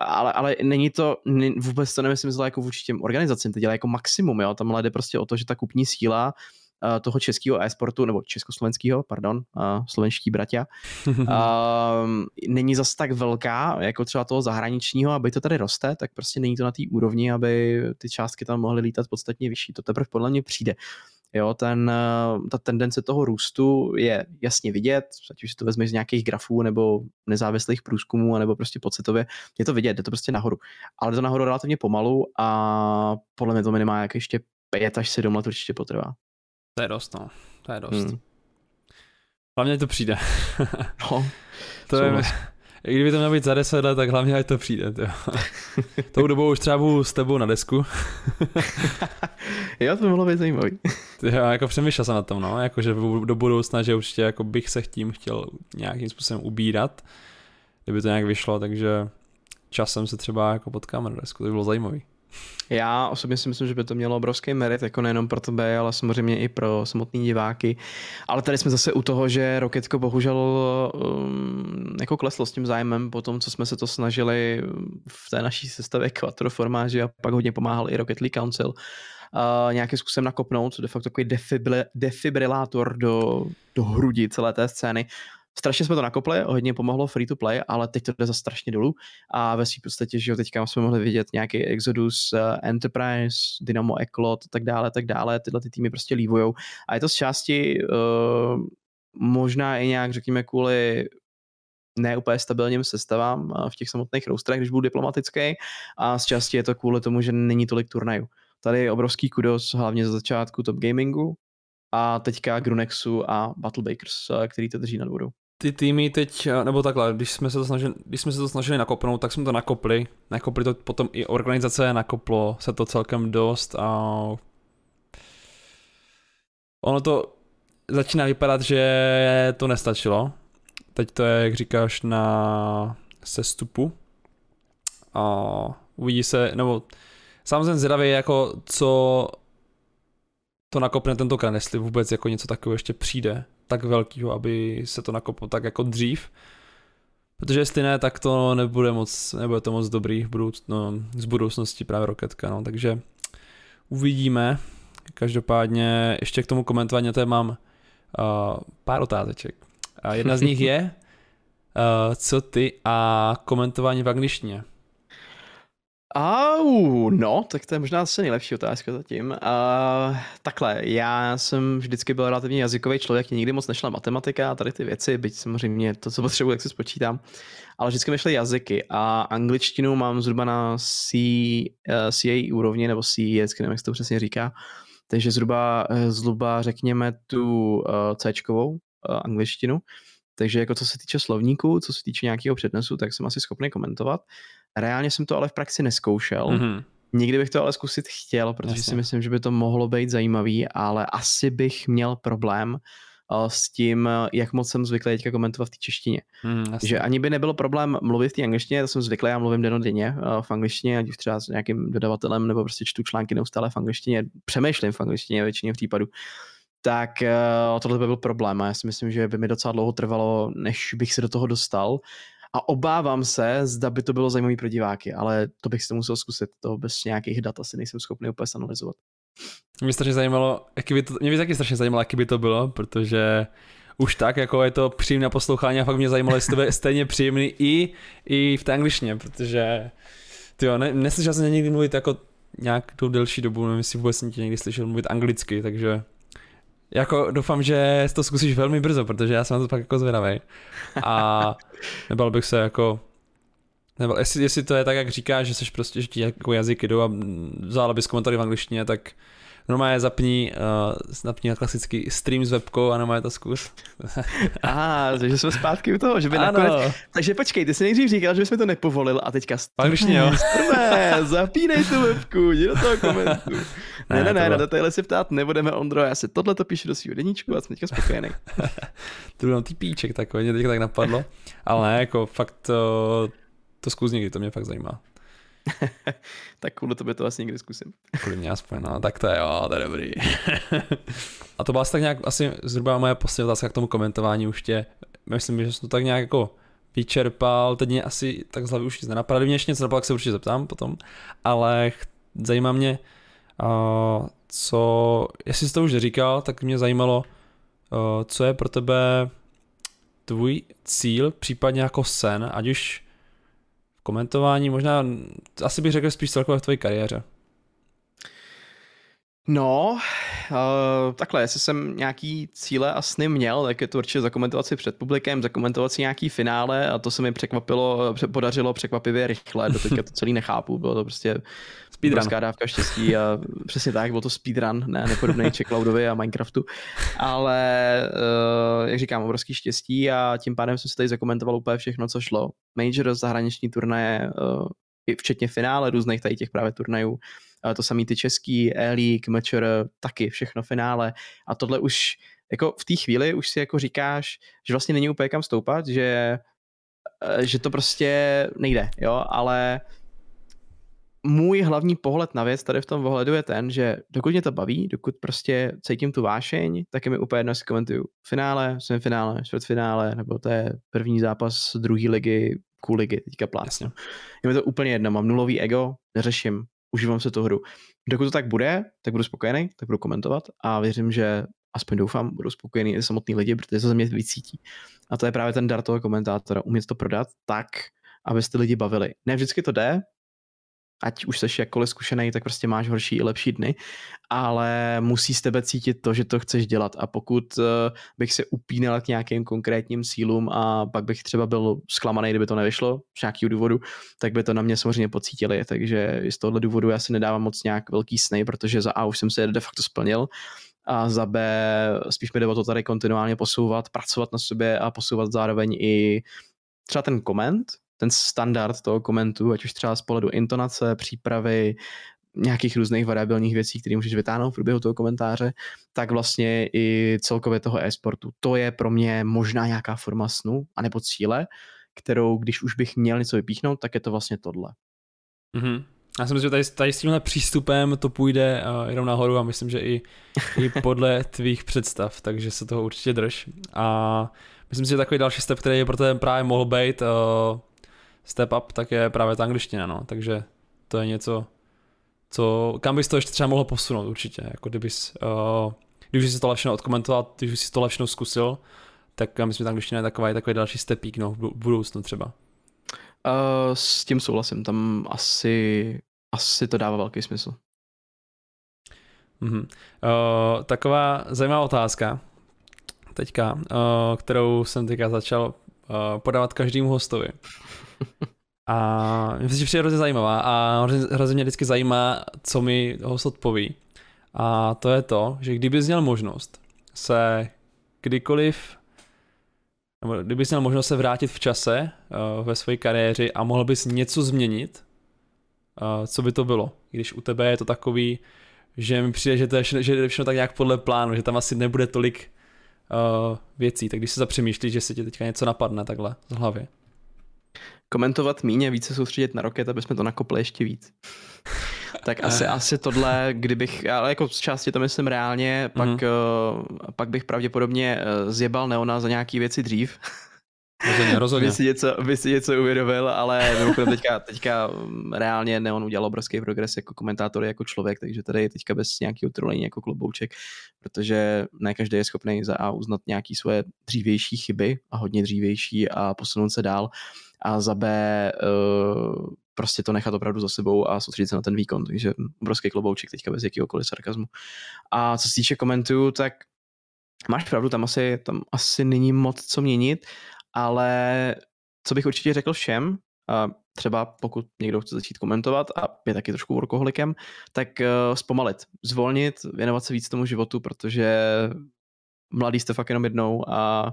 ale, ale není to, vůbec to nemyslím zle jako vůči těm organizacím, to dělá jako maximum, jo, tam jde prostě o to, že ta kupní síla toho českého e-sportu, nebo československého, pardon, slovenští bratia, není zas tak velká, jako třeba toho zahraničního, aby to tady roste, tak prostě není to na té úrovni, aby ty částky tam mohly lítat podstatně vyšší. To teprve podle mě přijde. Jo, ten, ta tendence toho růstu je jasně vidět, ať už si to vezmeš z nějakých grafů nebo nezávislých průzkumů, nebo prostě pocitově, je to vidět, je to prostě nahoru. Ale to nahoru relativně pomalu a podle mě to minimálně jak ještě 5 až 7 let určitě potrvá. To je dost, no. To je dost. Hmm. Hlavně to přijde. no, to je, i kdyby to mělo být za 10 let, tak hlavně ať to přijde. To. Tou dobou už třeba budu s tebou na desku. jo, to by mohlo být zajímavý. Já jako přemýšlel jsem na tom, no, jakože do budoucna, že určitě jako bych se tím chtěl nějakým způsobem ubírat, kdyby to nějak vyšlo, takže časem se třeba jako potkáme na desku, to by bylo zajímavý. Já osobně si myslím, že by to mělo obrovský merit, jako nejenom pro tebe, ale samozřejmě i pro samotný diváky. Ale tady jsme zase u toho, že Rocketko bohužel um, jako kleslo s tím zájmem po tom, co jsme se to snažili v té naší sestavě Quattro formáži a pak hodně pomáhal i Rocket League Council uh, nějakým způsobem nakopnout, de facto takový defibrilátor do, do hrudi celé té scény strašně jsme to nakopli, hodně pomohlo free to play, ale teď to jde za strašně dolů. A ve svým podstatě, že jo, teďka jsme mohli vidět nějaký Exodus, uh, Enterprise, Dynamo Eklot, tak dále, tak dále, tyhle ty týmy prostě lívujou. A je to z části uh, možná i nějak, řekněme, kvůli ne úplně stabilním sestavám v těch samotných rosterech, když budu diplomatický a z části je to kvůli tomu, že není tolik turnajů. Tady je obrovský kudos, hlavně za začátku Top Gamingu a teďka Grunexu a Battle Bakers, který to drží nad vodou ty týmy teď, nebo takhle, když jsme se to snažili, když jsme se to snažili nakopnout, tak jsme to nakopli. Nakopli to potom i organizace, nakoplo se to celkem dost a ono to začíná vypadat, že to nestačilo. Teď to je, jak říkáš, na sestupu. A uvidí se, nebo sám jsem zvědavý, jako co to nakopne tentokrát, jestli vůbec jako něco takového ještě přijde tak velkýho, aby se to nakoplo tak jako dřív. Protože jestli ne, tak to nebude moc, nebude to moc dobrý v budouc, no, z budoucnosti právě Roketka, no, takže uvidíme. Každopádně ještě k tomu komentování, to mám uh, pár otázeček. A jedna z nich je, uh, co ty a komentování v angličtině. Au, no, tak to je možná asi nejlepší otázka zatím. Uh, takhle, já jsem vždycky byl relativně jazykový člověk, mě nikdy moc nešla matematika a tady ty věci, byť samozřejmě to, co potřebuji, tak si spočítám, ale vždycky mi šly jazyky a angličtinu mám zhruba na C, uh, CA úrovni, nebo C, vždycky nevím, jak se to přesně říká, takže zhruba, eh, zhruba řekněme tu uh, C-čkovou uh, angličtinu, takže jako co se týče slovníků, co se týče nějakého přednesu, tak jsem asi schopný komentovat. Reálně jsem to ale v praxi neskoušel. Mm-hmm. Nikdy bych to ale zkusit chtěl, protože Jasně. si myslím, že by to mohlo být zajímavý, ale asi bych měl problém uh, s tím, jak moc jsem zvyklý teďka komentovat v té češtině. Mm, že ani by nebylo problém mluvit v té angličtině, to jsem zvyklý, já mluvím denodenně uh, v angličtině, ať už třeba s nějakým dodavatelem, nebo prostě čtu články neustále v angličtině, přemýšlím v angličtině většině případů tak uh, tohle by byl problém a já si myslím, že by mi docela dlouho trvalo, než bych se do toho dostal a obávám se, zda by to bylo zajímavé pro diváky, ale to bych si to musel zkusit, to bez nějakých dat asi nejsem schopný úplně analyzovat. Mě strašně zajímalo, jaký by to, mě by taky strašně zajímalo, jaký by to bylo, protože už tak, jako je to příjemné poslouchání a fakt mě zajímalo, jestli to bude stejně příjemný i, i v té angličtině, protože ty jo, ne, neslyšel jsem někdy mluvit jako nějakou delší dobu, nevím, jestli vůbec jsem tě někdy slyšel mluvit anglicky, takže jako doufám, že to zkusíš velmi brzo, protože já jsem na to pak jako zvědavý. A nebal bych se jako nebo jestli, jestli to je tak, jak říkáš, že jsi prostě, že ti jako jazyky jdou a vzala bys komentáři v angličtině, tak normálně zapni, uh, zapni klasický stream s webkou a normálně to zkus. A, ah, takže jsme zpátky u toho, že by ano. nakonec... Takže počkej, ty jsi nejdřív říkal, že jsme to nepovolil a teďka... Angličtině, jo. Prvé, zapínej tu webku, jdi do toho komentu. Ne, ne, ne, na detaily si ptát nebudeme, Ondro, já si tohle to píšu do svého deníčku a jsem teďka spokojený. to byl typíček takový, mě teďka tak napadlo. Ale ne, jako fakt to, to zkus někdy, to mě fakt zajímá. tak kvůli tobě to asi někdy zkusím. Kvůli mě aspoň, no, tak to je, jo, to je dobrý. a to byla tak nějak asi zhruba moje poslední otázka k tomu komentování už tě, myslím, že jsem to tak nějak jako vyčerpal, teď mě asi tak z hlavy už nic nenapadá, mě ještě něco napadlo, tak se určitě zeptám potom, ale zajímá mě, uh, co, jestli jsi to už říkal, tak mě zajímalo, uh, co je pro tebe tvůj cíl, případně jako sen, ať už komentování, možná, asi bych řekl spíš celkově v tvojí kariéře. No, uh, takhle, jestli jsem nějaký cíle a sny měl, tak je to určitě zakomentovat si před publikem, zakomentovat si nějaký finále a to se mi překvapilo, podařilo překvapivě rychle, do teďka to celý nechápu, bylo to prostě speedrun. dávka štěstí a přesně tak, byl to speedrun, ne nepodobný Checkloudovi a Minecraftu, ale uh, jak říkám, obrovský štěstí a tím pádem jsem si tady zakomentoval úplně všechno, co šlo. Major, zahraniční turnaje, uh, včetně finále různých tady těch právě turnajů, to samý ty český, E-League, Matcher, taky všechno finále. A tohle už jako v té chvíli už si jako říkáš, že vlastně není úplně kam stoupat, že, eh, že to prostě nejde, jo, ale můj hlavní pohled na věc tady v tom ohledu je ten, že dokud mě to baví, dokud prostě cítím tu vášeň, tak je mi úplně jedno, jestli komentuju finále, semifinále, čtvrtfinále, nebo to je první zápas druhé ligy, kůl ligy, teďka plácnu. Je mi to úplně jedno, mám nulový ego, neřeším, užívám se tu hru. Dokud to tak bude, tak budu spokojený, tak budu komentovat a věřím, že aspoň doufám, budou spokojení i samotní lidi, protože to ze mě vycítí. A to je právě ten dar toho komentátora, umět to prodat tak, aby ty lidi bavili. Ne vždycky to jde, ať už seš jakkoliv zkušený, tak prostě máš horší i lepší dny, ale musí z tebe cítit to, že to chceš dělat. A pokud uh, bych se upínal k nějakým konkrétním sílům a pak bych třeba byl zklamaný, kdyby to nevyšlo z nějakého důvodu, tak by to na mě samozřejmě pocítili, takže z tohohle důvodu já si nedávám moc nějak velký sny, protože za A už jsem se de facto splnil, a za B spíš mi jde o to tady kontinuálně posouvat, pracovat na sobě a posouvat zároveň i třeba ten koment, ten standard toho komentu, ať už třeba z pohledu intonace, přípravy, nějakých různých variabilních věcí, které můžeš vytáhnout v průběhu toho komentáře, tak vlastně i celkově toho e-sportu. To je pro mě možná nějaká forma snu, anebo cíle, kterou, když už bych měl něco vypíchnout, tak je to vlastně tohle. Mm-hmm. Já si myslím, že tady, tady s tímhle přístupem to půjde uh, jenom nahoru a myslím, že i, i podle tvých představ, takže se toho určitě drž. A myslím si, že takový další step, který pro ten právě mohl být uh, step up, tak je právě ta angličtina, no. Takže to je něco, co, kam bys to ještě třeba mohl posunout určitě, jako kdybys, uh, když jsi to lepšinou odkomentoval, když jsi to lepšinou zkusil, tak myslím, že ta angličtina je takový, takový další stepík, no, v budoucnu třeba. Uh, s tím souhlasím, tam asi, asi to dává velký smysl. Mm-hmm. Uh, taková zajímavá otázka teďka, uh, kterou jsem teďka začal uh, podávat každému hostovi. A mě to přijde hrozně zajímavá a hrozně, mě vždycky zajímá, co mi host odpoví. A to je to, že kdybys měl možnost se kdykoliv, nebo kdybys měl možnost se vrátit v čase uh, ve své kariéře a mohl bys něco změnit, uh, co by to bylo? Když u tebe je to takový, že mi přijde, že to je že je všechno tak nějak podle plánu, že tam asi nebude tolik uh, věcí, tak když se zapřemýšlíš, že se ti teďka něco napadne takhle z hlavy. Komentovat míně, více soustředit na roket, aby jsme to nakopli ještě víc. tak asi, asi tohle, kdybych, ale jako z části to myslím reálně, pak, mm-hmm. uh, pak bych pravděpodobně uh, zjebal Neona za nějaký věci dřív. Rozhodně, rozhodně. By si něco, by si něco uvědomil, ale mimochodem teďka, teďka mm, reálně Neon udělal obrovský progres jako komentátor, jako člověk, takže tady je teďka bez nějakého trolení jako klobouček, protože ne každý je schopný za A uznat nějaký svoje dřívější chyby a hodně dřívější a posunout se dál a za B uh, prostě to nechat opravdu za sebou a soustředit se na ten výkon, takže obrovský klobouček teďka bez jakýhokoliv sarkazmu. A co se týče komentů, tak máš pravdu, tam asi, tam asi není moc co měnit, ale co bych určitě řekl všem, třeba pokud někdo chce začít komentovat a je taky trošku workoholikem, tak uh, zpomalit, zvolnit, věnovat se víc tomu životu, protože mladý jste fakt jenom jednou a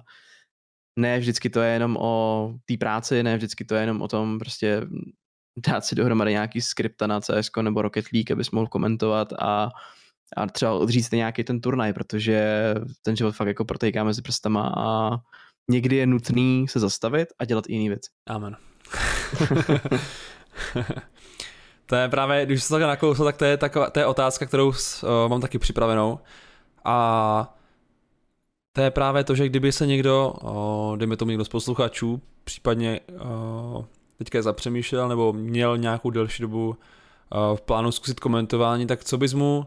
ne vždycky to je jenom o té práci, ne vždycky to je jenom o tom prostě dát si dohromady nějaký skripta na CS nebo Rocket League, abys mohl komentovat a, a třeba odříct nějaký ten turnaj, protože ten život fakt jako protejká mezi prstama a někdy je nutný se zastavit a dělat jiný věci. Amen. to je právě, když se takhle nakousl, tak to je, taková, to je otázka, kterou uh, mám taky připravenou. A to je právě to, že kdyby se někdo, uh, dejme tomu někdo z posluchačů, případně uh, teďka zapřemýšlel nebo měl nějakou delší dobu v plánu zkusit komentování, tak co bys mu,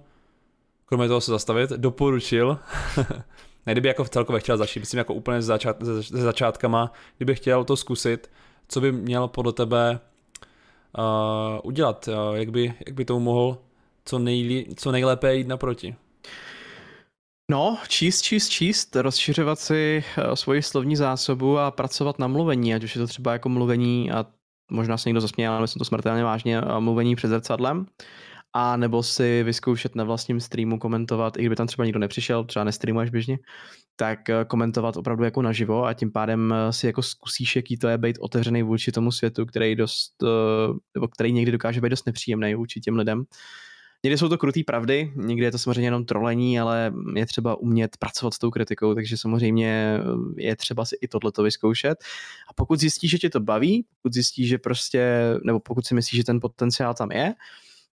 kromě toho se zastavit, doporučil ne kdyby jako v celkově chtěl začít, myslím jako úplně ze, začát, ze, začátkama, kdyby chtěl to zkusit, co by měl podle tebe uh, udělat, uh, jak, by, jak by tomu mohl co, nejlí, co nejlépe jít naproti? No, číst, číst, číst, rozšiřovat si uh, svoji slovní zásobu a pracovat na mluvení, ať už je to třeba jako mluvení a možná se někdo zasměl, ale myslím to smrtelně vážně, mluvení před zrcadlem a nebo si vyzkoušet na vlastním streamu komentovat, i kdyby tam třeba nikdo nepřišel, třeba nestreamuješ běžně, tak eh, komentovat opravdu jako naživo a tím pádem eh, si jako zkusíš, jaký to je být otevřený vůči tomu světu, který dost, eh, nebo který někdy dokáže být dost nepříjemný vůči těm lidem. Někdy jsou to krutý pravdy, někdy je to samozřejmě jenom trolení, ale je třeba umět pracovat s tou kritikou, takže samozřejmě je třeba si i tohleto vyzkoušet. A pokud zjistíš, že tě to baví, pokud zjistíš, že prostě, nebo pokud si myslíš, že ten potenciál tam je,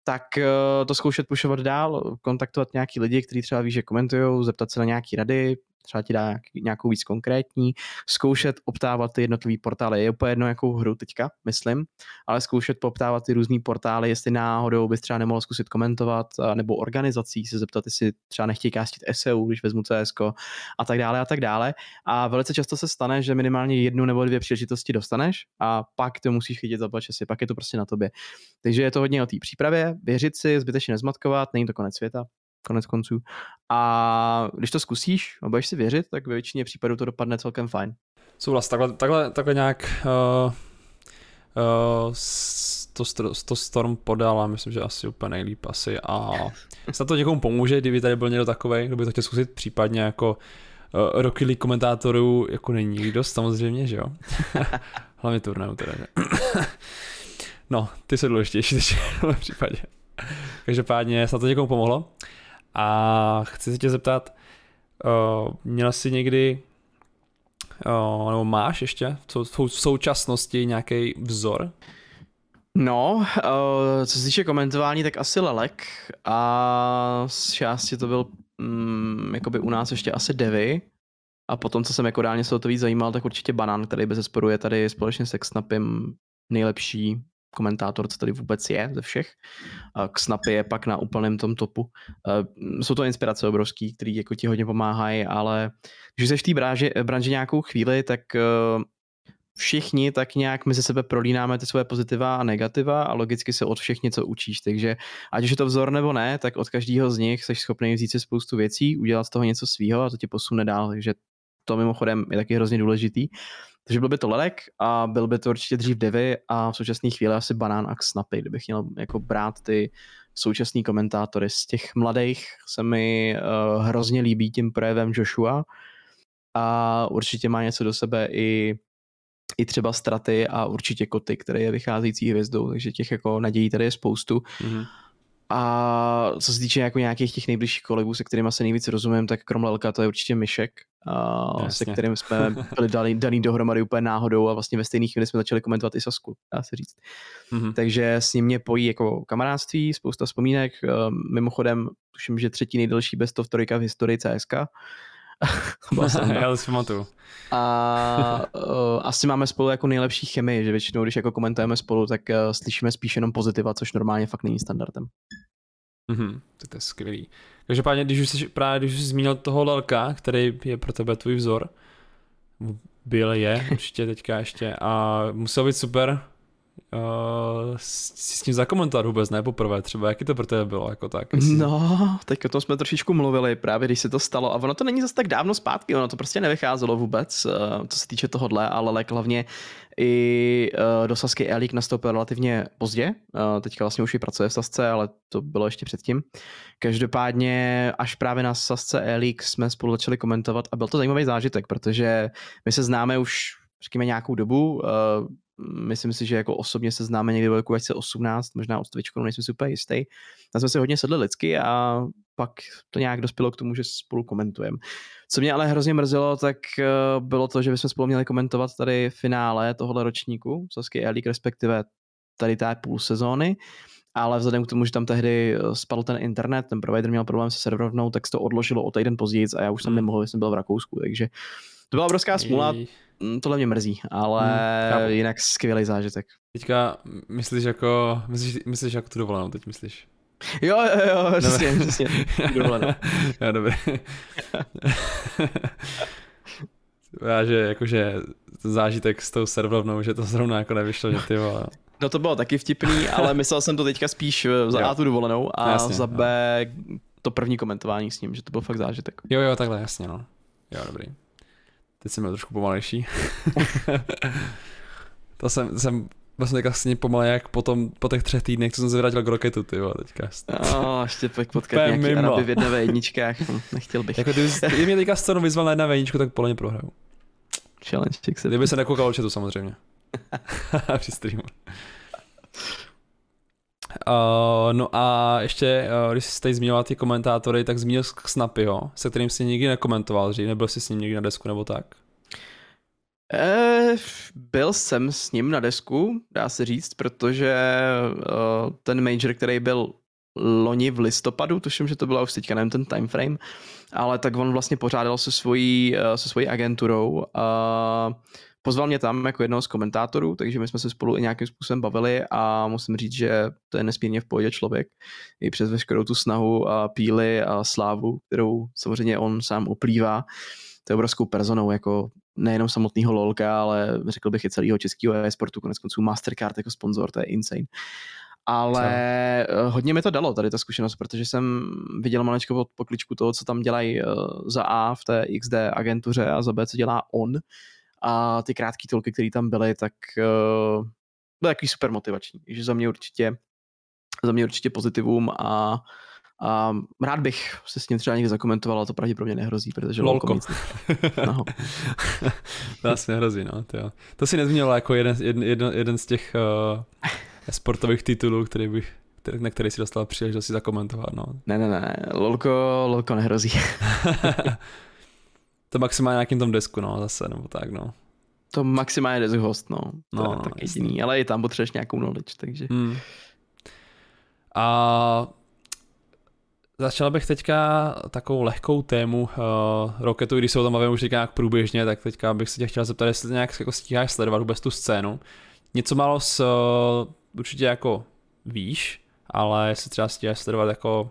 tak eh, to zkoušet pušovat dál, kontaktovat nějaký lidi, kteří třeba ví, že komentují, zeptat se na nějaký rady, třeba ti dá nějakou víc konkrétní, zkoušet optávat ty jednotlivé portály. Je úplně jedno, jakou hru teďka, myslím, ale zkoušet poptávat ty různé portály, jestli náhodou bys třeba nemohl zkusit komentovat, nebo organizací se zeptat, jestli třeba nechtějí kástit SEO, když vezmu CS a tak dále a tak dále. A velice často se stane, že minimálně jednu nebo dvě příležitosti dostaneš a pak to musíš chytit za si, pak je to prostě na tobě. Takže je to hodně o té přípravě, věřit si, zbytečně nezmatkovat, není to konec světa, konec konců. A když to zkusíš a budeš si věřit, tak ve většině případů to dopadne celkem fajn. Souhlas, takhle, takhle, takhle nějak uh, uh, to, to Storm podal a myslím, že asi úplně nejlíp asi a snad to někomu pomůže, kdyby tady byl někdo takový, kdo by to chtěl zkusit, případně jako uh, Rocky League komentátorů jako není dost samozřejmě, že jo? Hlavně turnajů teda, že? no, ty jsou důležitější v případě. Každopádně snad to někomu pomohlo. A chci se tě zeptat, uh, měl jsi někdy, uh, nebo máš ještě v současnosti nějaký vzor? No, uh, co se týče komentování, tak asi Lelek a z části to byl um, jakoby u nás ještě asi Devy A potom, co jsem jako reálně se o to víc zajímal, tak určitě Banán, který bez zesporu je tady společně se Snapem nejlepší komentátor, co tady vůbec je ze všech. Snapy je pak na úplném tom topu. Jsou to inspirace obrovský, který jako ti hodně pomáhají, ale když jsi v té branži, branži nějakou chvíli, tak všichni tak nějak mezi sebe prolínáme ty svoje pozitiva a negativa a logicky se od všech něco učíš, takže ať už je to vzor nebo ne, tak od každého z nich jsi schopný vzít si spoustu věcí, udělat z toho něco svýho a to tě posune dál, takže to mimochodem je taky hrozně důležitý. Takže byl by to Lelek a byl by to určitě dřív Devy a v současné chvíli asi Banán a Snapy, kdybych měl jako brát ty současný komentátory. Z těch mladých se mi uh, hrozně líbí tím projevem Joshua a určitě má něco do sebe i i třeba straty a určitě koty, který je vycházející hvězdou, takže těch jako nadějí tady je spoustu. Mm-hmm. A co se týče jako nějakých těch nejbližších kolegů, se kterými se nejvíc rozumím, tak krom Lelka to je určitě Myšek, a se kterým jsme byli daný, daný dohromady úplně náhodou a vlastně ve stejné chvíli jsme začali komentovat i Sasku, dá se říct. Mm-hmm. Takže s ním mě pojí jako kamarádství, spousta vzpomínek. Mimochodem, tuším, že třetí nejdelší best of trojka v historii CSK. Já si pamatuju. A uh, asi máme spolu jako nejlepší chemii, že většinou, když jako komentujeme spolu, tak uh, slyšíme spíš jenom pozitiva, což normálně fakt není standardem. Mhm, to je skvělý. Každopádně, když už jsi, právě když jsi zmínil toho Lelka, který je pro tebe tvůj vzor, byl je určitě teďka ještě a musel být super uh, si s tím zakomentovat vůbec, ne poprvé třeba, jaký to pro tebe bylo jako tak? Jestli... No, teď o tom jsme trošičku mluvili právě, když se to stalo a ono to není zase tak dávno zpátky, ono to prostě nevycházelo vůbec, uh, co se týče tohohle, ale Lek hlavně i uh, do Sasky Elík nastoupil relativně pozdě, uh, teďka vlastně už i pracuje v Sasce, ale to bylo ještě předtím. Každopádně až právě na Sasce Elík jsme spolu začali komentovat a byl to zajímavý zážitek, protože my se známe už řekněme nějakou dobu, uh, myslím si, že jako osobně se známe někdy v roku 2018, možná od no nejsem si úplně jistý. Tam jsme se hodně sedli lidsky a pak to nějak dospělo k tomu, že spolu komentujeme. Co mě ale hrozně mrzelo, tak eh, bylo to, že bychom spolu měli komentovat tady finále tohohle ročníku, Sasky Elík, respektive tady té půl sezóny, ale vzhledem k tomu, že tam tehdy eh, spadl ten internet, ten provider měl problém se serverovnou, tak se to odložilo o týden později a já už jsem hmm. nemohl, jsem byl v Rakousku, takže to byla obrovská smůla. Mm, tohle mě mrzí, ale hmm, jinak skvělý zážitek. Teďka myslíš jako, myslíš, myslíš jako tu dovolenou, teď myslíš? Jo, jo, jo, přesně, přesně, dovolenou. jo, dobré. Já, že jakože zážitek s tou serverovnou, že to zrovna jako nevyšlo, že ty vole. No to bylo taky vtipný, ale myslel jsem to teďka spíš za A tu dovolenou a jasně, za B jo. to první komentování s ním, že to byl fakt zážitek. Jo, jo, takhle, jasně, no. Jo, dobrý. Teď jsem byl trošku pomalejší. to jsem, jsem vlastně teďka vlastně pomalej jak potom, po těch třech týdnech, co jsem se vrátil k Rocketu, ty vole, teďka. No, ještě pojď potkat nějaký mimo. Araby v jedné v jedničkách, hm, nechtěl bych. Jako kdyby, mě teďka scénu vyzval na jedna v jedničku, tak podle mě prohraju. Challenge se. Kdyby se nekoukal chatu samozřejmě. Při streamu. Uh, no a ještě, uh, když jsi tady zmiňoval ty komentátory, tak zmínil Snapyho, se kterým jsi nikdy nekomentoval dřív, nebyl jsi s ním někdy na desku nebo tak? Eh, byl jsem s ním na desku, dá se říct, protože uh, ten major, který byl loni v listopadu, tuším, že to byla už teďka, nevím ten time frame, ale tak on vlastně pořádal se svojí, se svojí agenturou uh, Pozval mě tam jako jednoho z komentátorů, takže my jsme se spolu i nějakým způsobem bavili a musím říct, že to je nesmírně v pohodě člověk. I přes veškerou tu snahu a píly a slávu, kterou samozřejmě on sám oplývá. To je obrovskou personou, jako nejenom samotného LOLka, ale řekl bych i celého českého e-sportu, konec konců Mastercard jako sponzor, to je insane. Ale co? hodně mi to dalo tady ta zkušenost, protože jsem viděl maličko pod pokličku toho, co tam dělají eh, za A v té XD agentuře a za B, co dělá on a ty krátké tolky, které tam byly, tak uh, byly takový super motivační. Takže za mě určitě, za mě určitě pozitivum a a rád bych se s ním třeba někdy zakomentoval, ale to pravděpodobně nehrozí, protože Lolko. No. to asi nehrozí, no. To, to si nezmínil jako jeden, jeden, jeden, jeden z těch uh, sportových titulů, který bych, na který si dostal příležitost si zakomentovat, no. Ne, ne, ne, Lolko, Lolko nehrozí. To maximálně nějakým tom desku, no, zase, nebo tak, no. To maximálně desk host, no. To no, je tak jediný, ale i tam potřebuješ nějakou knowledge, takže. Hmm. A začal bych teďka takovou lehkou tému uh, Rocketu, když se o tom bavím už nějak průběžně, tak teďka bych se tě chtěl zeptat, jestli nějak jako stíháš sledovat vůbec tu scénu. Něco málo s, uh, určitě jako víš, ale jestli třeba stíháš sledovat jako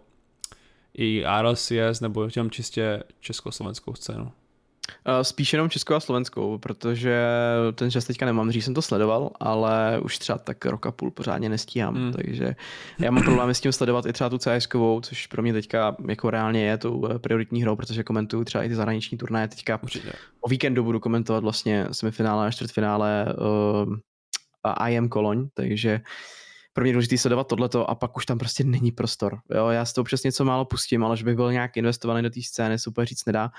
i RLCS nebo jenom čistě československou scénu. Spíš jenom českou a slovenskou, protože ten čas teďka nemám, dřív jsem to sledoval, ale už třeba tak rok a půl pořádně nestíhám, mm. takže já mám problémy s tím sledovat i třeba tu cs což pro mě teďka jako reálně je tou eh, prioritní hrou, protože komentuju třeba i ty zahraniční turnaje teďka. Určitě. O víkendu budu komentovat vlastně semifinále a čtvrtfinále uh, IM Koloň, takže pro mě důležité sledovat tohleto a pak už tam prostě není prostor. Jo, já si to občas něco málo pustím, ale že bych byl nějak investovaný do té scény, super říct nedá.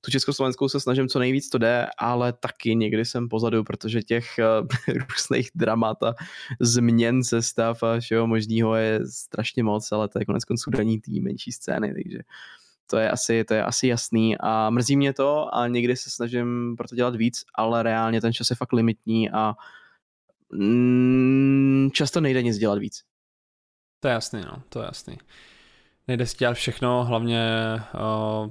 Tu československou se snažím co nejvíc to jde, ale taky někdy jsem pozadu, protože těch uh, různých dramat a změn sestav a všeho možného je strašně moc, ale to je konec konců daní té menší scény, takže to je asi, to je asi jasný a mrzí mě to a někdy se snažím pro to dělat víc, ale reálně ten čas je fakt limitní a mm, často nejde nic dělat víc. To je jasný, no, to je jasný. Nejde si dělat všechno, hlavně uh,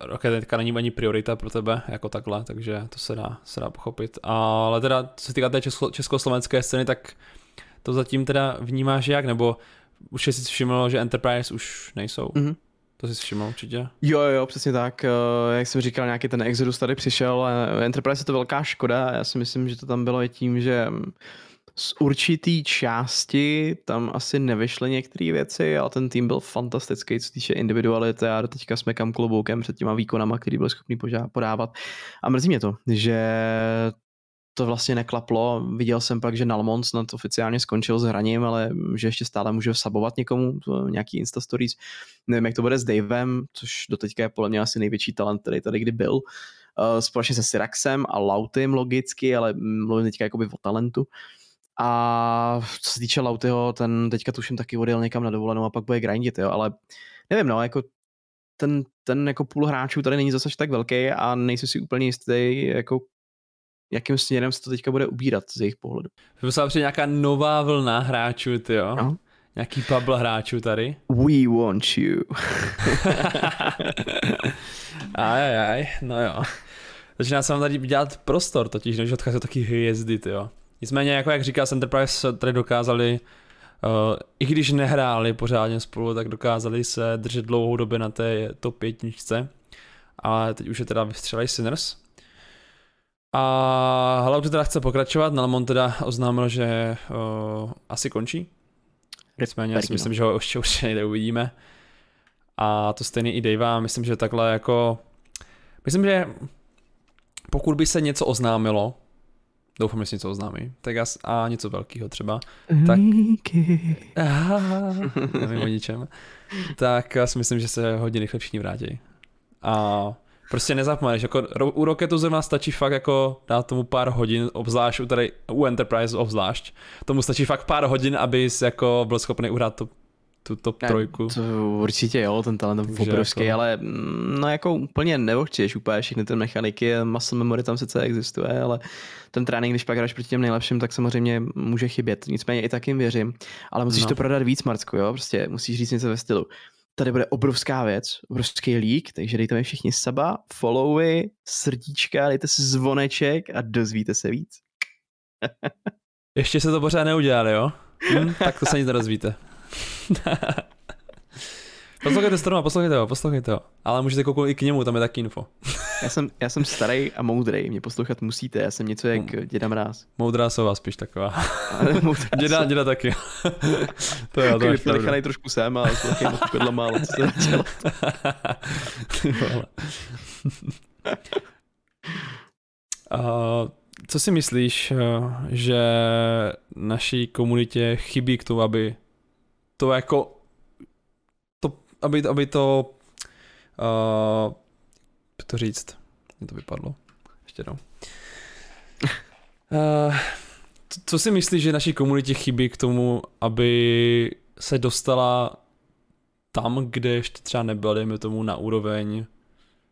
raketka není ani priorita pro tebe jako takhle, takže to se dá, se dá pochopit. Ale teda, co se týká té česko, československé scény, tak to zatím teda vnímáš jak, nebo už jsi si všiml, že Enterprise už nejsou? Mm-hmm. To jsi všiml určitě. Jo, jo, přesně tak. Eh, jak jsem říkal, nějaký ten Exodus tady přišel. Enterprise je to velká škoda. Já si myslím, že to tam bylo i tím, že mm, z určitý části tam asi nevyšly některé věci, ale ten tým byl fantastický, co týče individuality a teďka jsme kam kloboukem před těma výkonama, který byl schopný podávat. A mrzí mě to, že to vlastně neklaplo. Viděl jsem pak, že Nalmon snad oficiálně skončil s hraním, ale že ještě stále může sabovat někomu, nějaký Insta Stories. Nevím, jak to bude s Davem, což doteďka je podle mě asi největší talent, který tady kdy byl. Uh, společně se Syraxem a Lautym logicky, ale mluvím teďka jakoby o talentu. A co se týče Lautyho, ten teďka tuším taky odjel někam na dovolenou a pak bude grindit, jo, ale nevím, no, jako ten, ten jako půl hráčů tady není zase tak velký a nejsem si úplně jistý, jako jakým směrem se to teďka bude ubírat z jejich pohledu. Vymyslela přijde nějaká nová vlna hráčů, ty jo? No. Nějaký bubble hráčů tady. We want you. aj, aj, no jo. Začíná se vám tady dělat prostor, totiž než odchází taky hvězdy, ty jo. Nicméně, jako jak říká Enterprise, tady dokázali, uh, i když nehráli pořádně spolu, tak dokázali se držet dlouhou dobu na té top pětničce. Ale teď už je teda vystřelej Sinners, a Halautu teda chce pokračovat, Nalmon teda oznámil, že uh, asi končí. Nicméně já si myslím, že ho ještě určitě nejde uvidíme. A to stejně i Dave, myslím, že takhle jako... Myslím, že pokud by se něco oznámilo, doufám, že se něco oznámí, tak as, a něco velkého třeba, tak... Aha, nevím o ničem. Tak já si myslím, že se hodně rychle všichni vrátí. A prostě nezapomeneš, jako u Rocketu zrovna stačí fakt jako dát tomu pár hodin, obzvlášť u, tady, u Enterprise obzvlášť, tomu stačí fakt pár hodin, abys jako byl schopný uhrát to tu top trojku. To určitě jo, ten talent je obrovský, jako... ale mm, no jako úplně neochčíš úplně všechny ty mechaniky, muscle memory tam sice existuje, ale ten trénink, když pak hraješ proti těm nejlepším, tak samozřejmě může chybět. Nicméně i tak jim věřím, ale musíš no. to prodat víc, Marcko, jo, prostě musíš říct něco ve stylu tady bude obrovská věc, obrovský lík, takže dejte mi všichni saba, followy, srdíčka, dejte si zvoneček a dozvíte se víc. Ještě se to pořád neudělali, jo? Hm, tak to se nic nedozvíte. poslouchejte Storma, poslouchejte ho, poslouchejte ho. Ale můžete kouknout i k němu, tam je taky info. já, jsem, já jsem starý a moudrý, mě poslouchat musíte, já jsem něco jak hmm. děda mráz. Moudrá sova spíš taková. děda, děda taky. to je, to máš nechanej trošku sem a poslouchej moc pedla málo, co se dělat. uh, co si myslíš, eh, že naší komunitě chybí k tomu, aby to jako to, aby, aby to uh, to říct, mě to vypadlo, ještě jednou. Uh, co si myslíš, že naší komunitě chybí k tomu, aby se dostala tam, kde ještě třeba nebyla, dejme tomu, na úroveň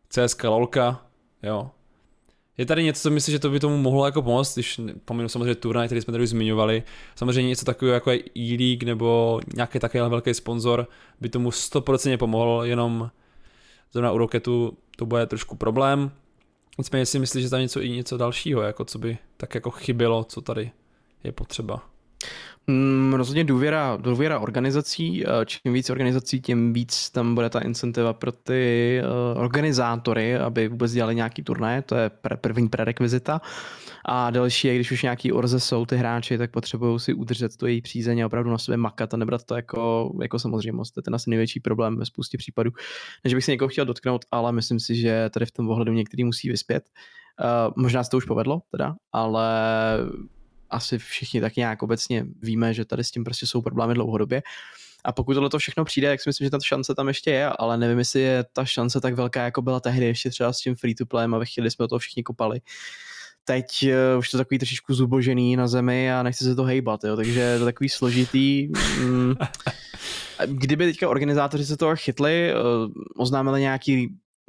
CSK LOLka, jo. Je tady něco, co myslíš, že to by tomu mohlo jako pomoct, když pominu samozřejmě turnaj, který jsme tady už zmiňovali, samozřejmě něco takového jako je e-league nebo nějaký takový velký sponzor by tomu 100% pomohl, jenom zrovna u Rocketu to bude trošku problém. Nicméně si myslíš, že tam něco i něco dalšího, jako co by tak jako chybělo, co tady je potřeba. Mm, rozhodně důvěra, důvěra organizací. Eh, čím víc organizací, tím víc tam bude ta incentiva pro ty uh, organizátory, aby vůbec dělali nějaký turnaje, to je první prerekvizita. A další je, když už nějaký orze jsou ty hráči, tak potřebují si udržet to její přízeň a opravdu na sebe makat a nebrat to jako, jako samozřejmost. To je ten asi největší problém ve spoustě případů. Než bych se někoho chtěl dotknout, ale myslím si, že tady v tom ohledu některý musí vyspět. Uh, možná se to už povedlo, teda, ale asi všichni tak nějak obecně víme, že tady s tím prostě jsou problémy dlouhodobě. A pokud tohle to všechno přijde, tak si myslím, že ta šance tam ještě je, ale nevím, jestli je ta šance tak velká, jako byla tehdy ještě třeba s tím free to playem a ve chvíli jsme to všichni kopali. Teď uh, už to takový trošičku zubožený na zemi a nechce se to hejbat, jo, takže je to takový složitý. Mm. Kdyby teďka organizátoři se toho chytli, uh, oznámili nějaký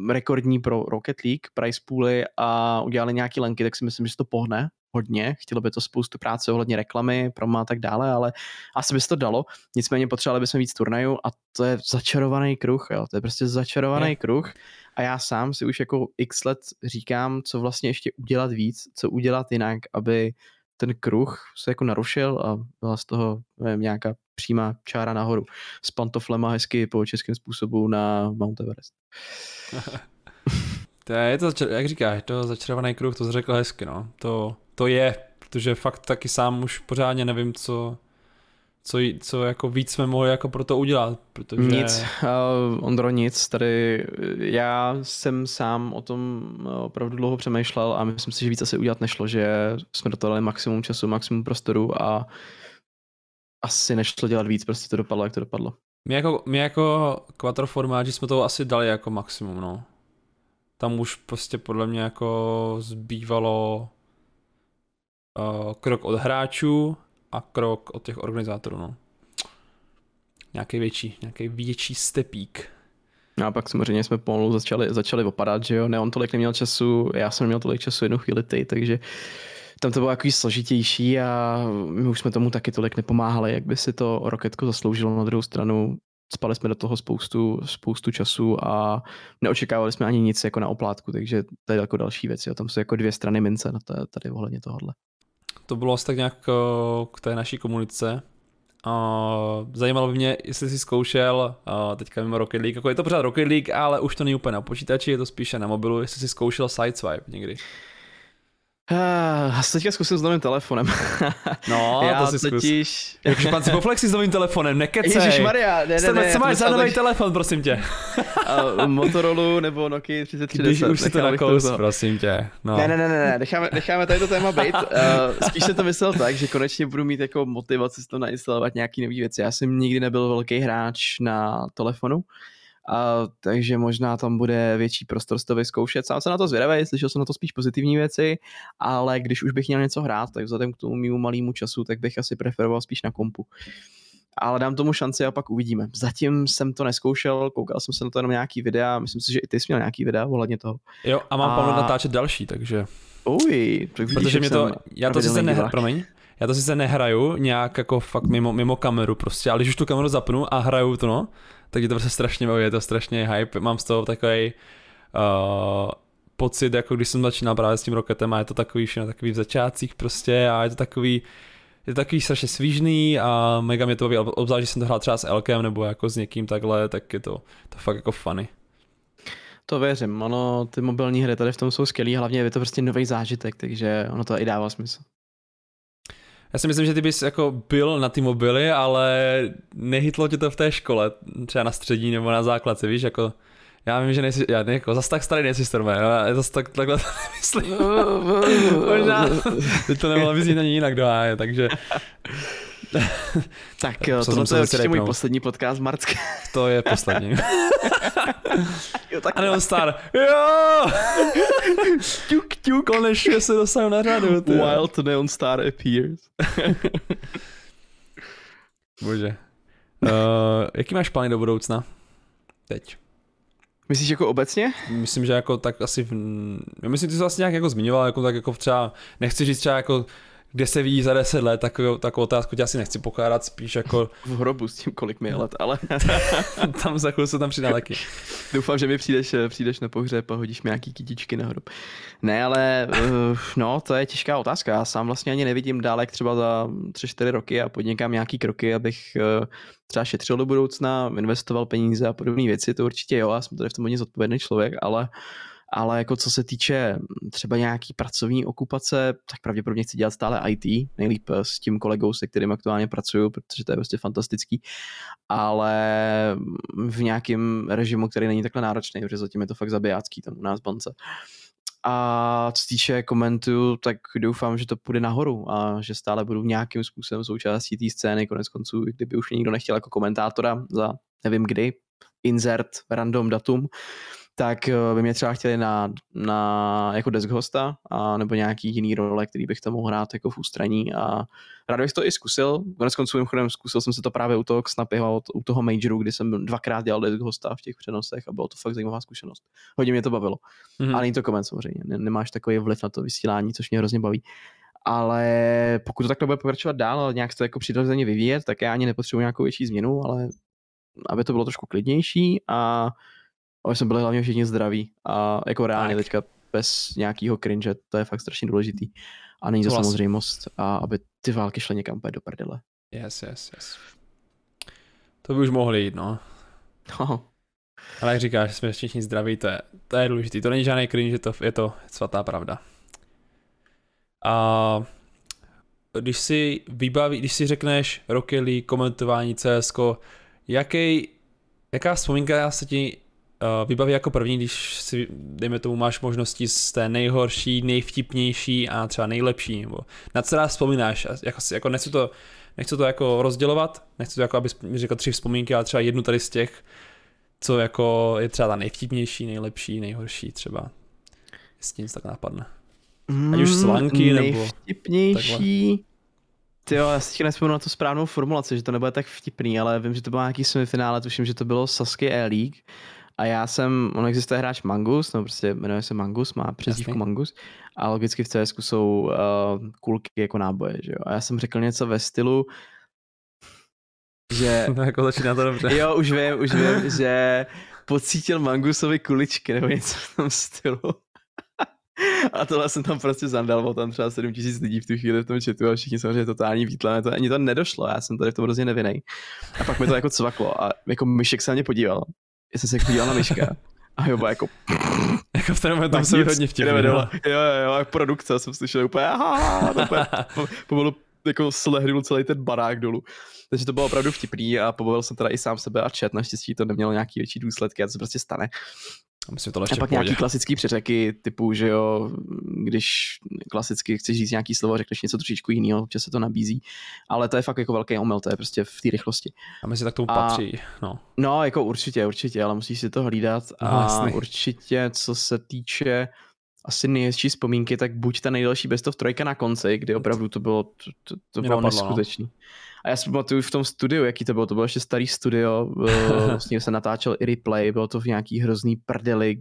rekordní pro Rocket League price pooly a udělali nějaký lenky, tak si myslím, že to pohne hodně. Chtělo by to spoustu práce ohledně reklamy, promo a tak dále, ale asi by se to dalo. Nicméně potřebovali bychom víc turnajů a to je začarovaný kruh, jo. To je prostě začarovaný je. kruh a já sám si už jako x let říkám, co vlastně ještě udělat víc, co udělat jinak, aby ten kruh se jako narušil a byla z toho nevím, nějaká přímá čára nahoru s pantoflema hezky po českém způsobu na Mount Everest. to je to, jak říkáš, to začarovaný kruh, to jsi řekl hezky, no. To, to je, protože fakt taky sám už pořádně nevím, co, co, co jako víc jsme mohli jako pro to udělat, protože... Nic, uh, Ondro, nic, tady já jsem sám o tom opravdu dlouho přemýšlel a myslím si, že víc asi udělat nešlo, že jsme do toho dali maximum času, maximum prostoru a asi nešlo dělat víc, prostě to dopadlo, jak to dopadlo. My jako, my jako quattroformáči jsme toho asi dali jako maximum, no. Tam už prostě podle mě jako zbývalo uh, krok od hráčů a krok od těch organizátorů, no. Nějaký větší, nějaký větší stepík. No a pak samozřejmě jsme pomalu začali, začali opadat, že jo, ne, on tolik neměl času, já jsem neměl tolik času jednu chvíli ty, takže tam to bylo takový složitější a my už jsme tomu taky tolik nepomáhali, jak by si to Roketko zasloužilo na druhou stranu. Spali jsme do toho spoustu, spoustu času a neočekávali jsme ani nic jako na oplátku, takže to je jako další věc. Jo. Tam jsou jako dvě strany mince na tady ohledně tohohle. To bylo asi tak nějak eh, k té naší komunice. Uh, zajímalo by mě, jestli jsi zkoušel, uh, teďka mimo Rocket League, jako je to pořád Rocket League, ale už to není úplně na počítači, je to spíše na mobilu, jestli jsi zkoušel Sideswipe někdy. Uh, teďka zkusil s novým telefonem. No, Já to si totiž... Jakže pan si poflexí s novým telefonem, nekecej. Ježišmarja, ne, ne, ne. Co máš za nový telefon, prosím tě? uh, Motorola nebo Nokia 3310. Když už si to nakous, prosím tě. No. Ne, ne, ne, ne, necháme, necháme tady to téma být. Uh, spíš se to myslel tak, že konečně budu mít jako motivaci si to nainstalovat nějaký nový věci. Já jsem nikdy nebyl velký hráč na telefonu. A, takže možná tam bude větší prostor to vyzkoušet. Sám se na to zvědavý, slyšel jsem na to spíš pozitivní věci, ale když už bych měl něco hrát, tak vzhledem k tomu mýmu malému času, tak bych asi preferoval spíš na kompu. Ale dám tomu šanci a pak uvidíme. Zatím jsem to neskoušel, koukal jsem se na to jenom nějaký videa, myslím si, že i ty jsi měl nějaký videa ohledně toho. Jo, a mám a... plánu natáčet další, takže... Uj, tak vidíš, Protože mě to, já to sice nehraju, promiň, já to sice nehraju nějak jako fakt mimo, mimo kameru prostě, ale když už tu kameru zapnu a hraju to no, tak je to prostě strašně baví, je to strašně hype, mám z toho takový uh, pocit, jako když jsem začínal právě s tím roketem a je to takový všechno takový v začátcích prostě a je to takový, je to takový strašně svížný a mega mě to baví, obzvlášť, že jsem to hrál třeba s Elkem nebo jako s někým takhle, tak je to, to fakt jako funny. To věřím, ono, ty mobilní hry tady v tom jsou skvělý, hlavně je to prostě nový zážitek, takže ono to i dává smysl. Já si myslím, že ty bys jako byl na ty mobily, ale nehytlo tě to v té škole, třeba na střední nebo na základce, víš, jako já vím, že nejsi, já ne, jako zase tak starý nejsi Stormé, já zase tak, takhle to nemyslím. Možná by to nemohlo vyznít ani jinak do háje, takže tak jo, tohle je určitě můj poslední podcast Marcké. To je poslední. jo, tak a Star. Jo! tuk, tuk. Konečně se dostanu na řadu. Ty. Wild Neon Star appears. Bože. Uh, jaký máš plány do budoucna? Teď. Myslíš jako obecně? Myslím, že jako tak asi, v... myslím, ty jsi vlastně nějak jako zmiňoval, jako tak jako třeba, nechci říct třeba jako kde se vidí za 10 let, tak, takovou otázku tě asi nechci pokládat, spíš jako... V hrobu s tím, kolik mi je let, ale... tam za chvíli se tam přidá taky. Doufám, že mi přijdeš, přijdeš na pohřeb a hodíš mi nějaký kytičky na hrob. Ne, ale uh, no, to je těžká otázka. Já sám vlastně ani nevidím dál, jak třeba za 3-4 roky a podnikám nějaký kroky, abych uh, třeba šetřil do budoucna, investoval peníze a podobné věci, to určitě jo, já jsem tady v tom hodně zodpovědný člověk, ale uh, ale jako co se týče třeba nějaký pracovní okupace, tak pravděpodobně chci dělat stále IT, nejlíp s tím kolegou, se kterým aktuálně pracuju, protože to je prostě fantastický, ale v nějakém režimu, který není takhle náročný, protože zatím je to fakt zabijácký tam u nás bance. A co se týče komentu, tak doufám, že to půjde nahoru a že stále budu nějakým způsobem součástí té scény. Konec konců, kdyby už nikdo nechtěl jako komentátora za nevím kdy, insert, random datum, tak eh, by mě třeba chtěli na, na jako desk hosta a nebo nějaký jiný role, který bych tam mohl hrát jako v ústraní a rád bych to i zkusil. Konec konců mimochodem zkusil jsem se to právě u toho Snapyho, u toho Majoru, kdy jsem dvakrát dělal desk hosta v těch přenosech a bylo to fakt zajímavá zkušenost. Hodně mě to bavilo. Mm-hmm. Ale není to koment samozřejmě, nemáš takový vliv na to vysílání, což mě hrozně baví ale pokud to takhle bude pokračovat dál, nějak to jako přirozeně vyvíjet, tak já ani nepotřebuji nějakou větší změnu, ale aby to bylo trošku klidnější a aby jsme byli hlavně všichni zdraví a jako reálně tak. teďka bez nějakého cringe, to je fakt strašně důležitý. A není to vlastně. samozřejmost, a aby ty války šly někam do prdele. Yes, yes, yes. To by už mohli jít, no. No. Ale jak říkáš, jsme všichni zdraví, to je, to je důležitý. To není žádný cringe, to, je to svatá pravda. A když si vybaví, když si řekneš Rocket League, komentování CSK, jaký, jaká vzpomínka se ti vybaví jako první, když si, dejme tomu, máš možnosti z té nejhorší, nejvtipnější a třeba nejlepší, nebo na co rád vzpomínáš, jako, jako nechci to, nechci to jako rozdělovat, nechci to jako, aby mi řekl tři vzpomínky, ale třeba jednu tady z těch, co jako je třeba ta nejvtipnější, nejlepší, nejhorší třeba, jestli nic tak napadne. Ať už slanky mm, nebo... Nejvtipnější... Ty jo, já si nespomenu na tu správnou formulaci, že to nebude tak vtipný, ale vím, že to bylo nějaký semifinále, tuším, že to bylo Sasuke E-League a já jsem, on existuje hráč Mangus, no prostě jmenuje se Mangus, má přezdívku Mangus a logicky v CS jsou uh, kulky jako náboje, že jo. A já jsem řekl něco ve stylu, že... No jako začíná to dobře. Jo, už vím, už vím, že pocítil Mangusovi kuličky nebo něco v tom stylu. A tohle jsem tam prostě zandal, bylo tam třeba 7 tisíc lidí v tu chvíli v tom chatu a všichni samozřejmě totální výtle, to ani to nedošlo, já jsem tady v tom hrozně nevinej. A pak mi to jako cvaklo a jako myšek se na mě podíval jsem se podíval na Myška. A jo, jako... jako v ten moment tam se hodně vtipný. Jo, jo, jo, jak produkce, jsem slyšel úplně, aha, úplně pomalu jako slehnul celý ten barák dolů. Takže to bylo opravdu vtipný a pobavil jsem teda i sám sebe a chat, naštěstí to nemělo nějaký větší důsledky a to se prostě stane. Myslím, to a pak nějaký klasický přeřeky typu, že jo, když klasicky chceš říct nějaký slovo, řekneš něco trošičku jiného, občas se to nabízí, ale to je fakt jako velký omyl, to je prostě v té rychlosti. A myslím, tak tomu a, patří, no. No, jako určitě, určitě, ale musíš si to hlídat no, a jasný. určitě, co se týče asi nejhezčí vzpomínky, tak buď ta nejdelší best of trojka na konci, kdy opravdu to bylo, to, to, to bylo napadlo, no. A já si pamatuju v tom studiu, jaký to bylo, to bylo ještě starý studio, vlastně se natáčel i replay, bylo to v nějaký hrozný prdeli,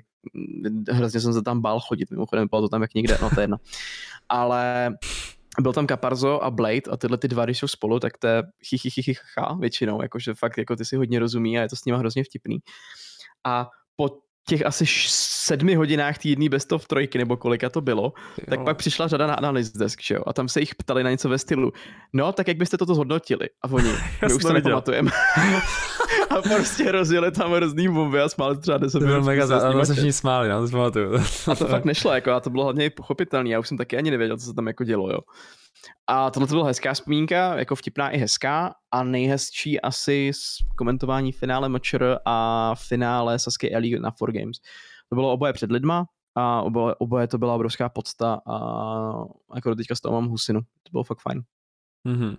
hrozně jsem se tam bál chodit, mimochodem bylo to tam jak někde, no to je jedno. Ale byl tam Caparzo a Blade a tyhle ty dva, když jsou spolu, tak to je chichychychycha většinou, jakože fakt jako ty si hodně rozumí a je to s nima hrozně vtipný. A těch asi sedmi hodinách týdní best of trojky, nebo kolika to bylo, jo. tak pak přišla řada na analyst desk, že jo? A tam se jich ptali na něco ve stylu, no, tak jak byste toto zhodnotili? A oni, my už to nepamatujeme. a prostě rozjeli tam hrozný bomby a smáli třeba 10 minut. To bylo mega za, se všichni smáli, no, to pamatuju. a to fakt nešlo, jako, a to bylo hlavně pochopitelné, já už jsem taky ani nevěděl, co se tam jako dělo, jo. A tohle to byla hezká vzpomínka, jako vtipná i hezká a nejhezčí asi z komentování finále Matcher a finále Sasuke Ellie na 4 Games. To bylo oboje před lidma a oboje, oboje to byla obrovská podsta a jako teďka z toho mám husinu. To bylo fakt fajn. Mm-hmm.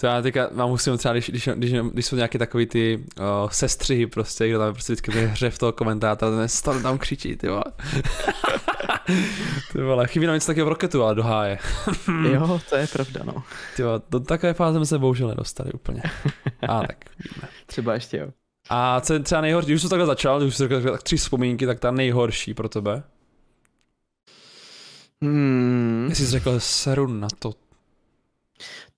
To já teďka mám husinu třeba, když, když, když, když jsou nějaké takový ty uh, sestřihy prostě, kdo tam prostě vždycky hře v toho komentátora, ten tam křičí, ty Ty vole, chybí nám něco takového v Rocketu, ale do háje. jo, to je pravda, no. Ty vole, do takové fáze jsme se bohužel nedostali úplně. A tak, víme. Třeba ještě jo. A co je třeba nejhorší, když jsi takhle začal, když jsi řekl tak tři vzpomínky, tak ta nejhorší pro tebe? Hmm. Jestli jsi řekl seru na to.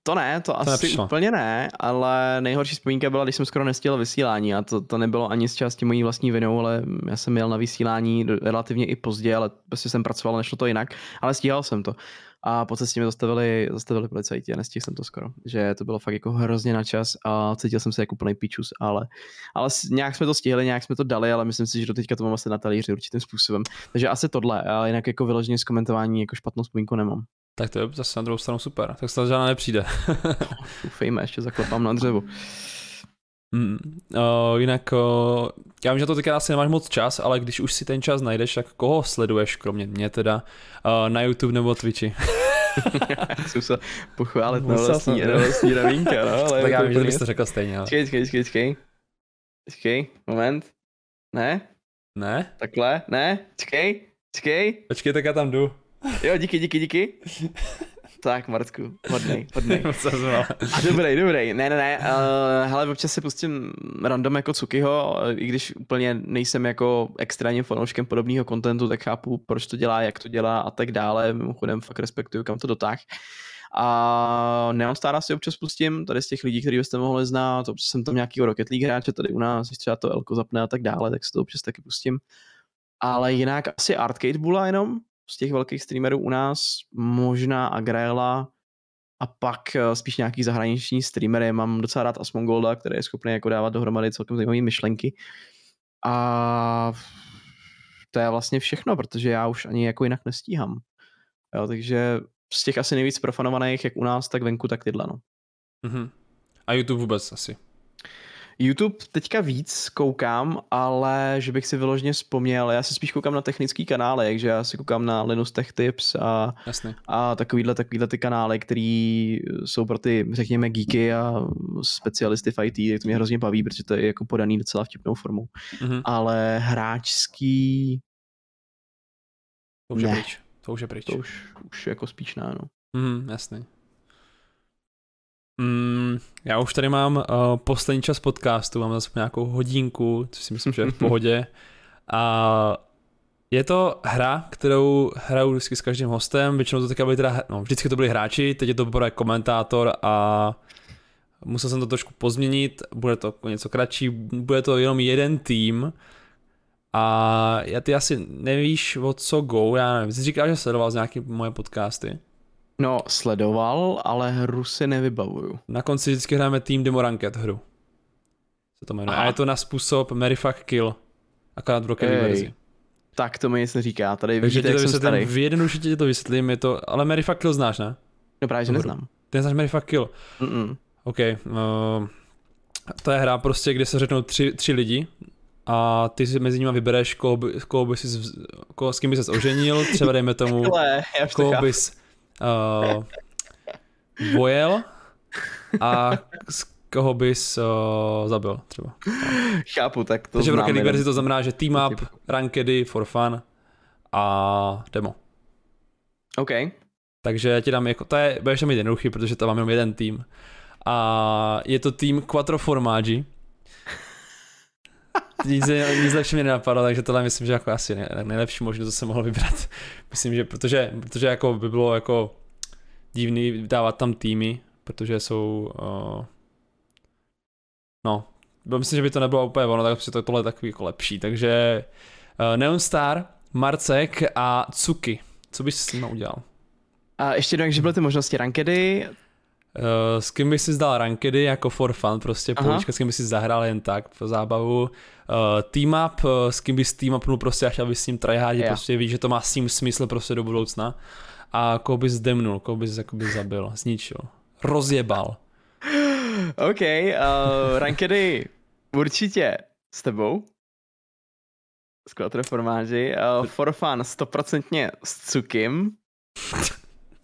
To ne, to, to asi nepřišlo. úplně ne, ale nejhorší vzpomínka byla, když jsem skoro nestihl vysílání a to, to nebylo ani z části mojí vlastní vinou, ale já jsem měl na vysílání relativně i pozdě, ale prostě jsem pracoval, nešlo to jinak, ale stíhal jsem to. A po cestě mě zastavili, zastavili policajti a nestihl jsem to skoro. Že to bylo fakt jako hrozně na čas a cítil jsem se jako plný píčus, ale, ale nějak jsme to stihli, nějak jsme to dali, ale myslím si, že do teďka to mám asi na talíři určitým způsobem. Takže asi tohle, ale jinak jako vyloženě z komentování jako špatnou vzpomínku nemám. Tak to je zase na druhou stranu super. Tak se žádná nepřijde. Ufejme, ještě zaklepám na dřevo. Mm, uh, jinak, uh, já vím, že to teďka asi nemáš moc čas, ale když už si ten čas najdeš, tak koho sleduješ, kromě mě teda, uh, na YouTube nebo Twitchi? Jsem se pochválit na vlastní, na vlastní ravínka, no, ale tak já vím, že bys to řekl stejně. Ale... Čekej, čekej, čekej, čekej. Čekej, moment. Ne? Ne? Takhle? Ne? Čekej, čekej. Počkej, tak já tam jdu. Jo, díky, díky, díky. Tak, Marcku, hodnej, hodnej. A dobrý, dobrý. Ne, ne, ne, uh, hele, občas si pustím random jako Cukyho, i když úplně nejsem jako extrémním fanouškem podobného kontentu, tak chápu, proč to dělá, jak to dělá a tak dále. Mimochodem fakt respektuju, kam to dotáh. A Neon Star si občas pustím, tady z těch lidí, který byste mohli znát, občas jsem tam nějaký Rocket League hráče tady u nás, když třeba to Elko zapne a tak dále, tak si to občas taky pustím. Ale jinak asi Arcade Bulla jenom, z těch velkých streamerů u nás, možná Agrela a pak eh, spíš nějaký zahraniční streamery. Mám docela rád Asmongolda, který je schopný jako dávat dohromady celkem zajímavé myšlenky. A to je vlastně všechno, protože já už ani jako jinak nestíhám. Jo, takže z těch asi nejvíc profanovaných, jak u nás, tak venku, tak tyhle, no. Mm-hmm. A YouTube vůbec asi. YouTube teďka víc koukám, ale že bych si vyloženě vzpomněl, já se spíš koukám na technický kanály, takže já si koukám na Linus Tech Tips a, a takovýhle, takovýhle ty kanály, který jsou pro ty, řekněme, geeky a specialisty v IT, tak to mě hrozně baví, protože to je jako podaný docela vtipnou formou. Mm-hmm. Ale hráčský... To už ne. je pryč. To už je pryč. To už, už jako spíš ne, no. Mm, jasný. Mm, já už tady mám uh, poslední čas podcastu, mám zase nějakou hodinku, což si myslím, že je v pohodě. A je to hra, kterou hraju vždycky s každým hostem, většinou to teďka byly teda, no vždycky to byli hráči, teď je to poprvé komentátor a musel jsem to trošku pozměnit, bude to něco kratší, bude to jenom jeden tým a já ty asi nevíš o co go, já nevím, jsi říkal, že sledoval z nějaké moje podcasty. No, sledoval, ale hru si nevybavuju. Na konci vždycky hrajeme Team Demo Ranked hru. Co to jmenuje. A je to na způsob Mary Fuck Kill. Akorát v rockové verzi. Tak to mi nic neříká. Tady Takže vidíte, to vysvětlím, v jednoduše ti to vysvětlím, je to, ale Mary Fuck Kill znáš, ne? No právě, že neznám. Ty neznáš Mary Fuck Kill? Mm-mm. OK. Uh, to je hra prostě, kde se řeknou tři, tři lidi a ty si mezi nimi vybereš, koho, by, koho by si, koho, s kým by se oženil, třeba dejme tomu, koho bys, uh, Vojel a z koho bys uh, zabil třeba. Chápu, tak to Takže v Rocket League verzi to znamená, že team up, rankedy for fun a demo. OK. Takže ti dám jako, to je, budeš mít jednoduchý, protože tam mám jenom jeden tým. A je to tým Quattro Formaggi. Nic, nic lepší mě nenapadlo, takže tohle myslím, že jako asi nejlepší možnost, co jsem mohl vybrat. myslím, že protože, protože jako by bylo jako divný dávat tam týmy, protože jsou uh, no, myslím, že by to nebylo úplně ono, tak prostě to tohle je takový jako lepší, takže uh, Neon Star, Marcek a Cuky, co bys s nimi udělal? A ještě jednou, že byly ty možnosti rankedy, s kým bys si zdal rankedy jako for fun, prostě půjčka, s kým bys si zahrál jen tak pro zábavu. Uh, team up, uh, s kým bys team upnul prostě a chtěl bys s ním tryhardit, yeah. prostě víš, že to má s tím smysl prostě do budoucna. A koho bys zdemnul, koho bys jakoby zabil, zničil, rozjebal. OK, uh, rankedy určitě s tebou. S formáži. Uh, for fun stoprocentně s Cukim.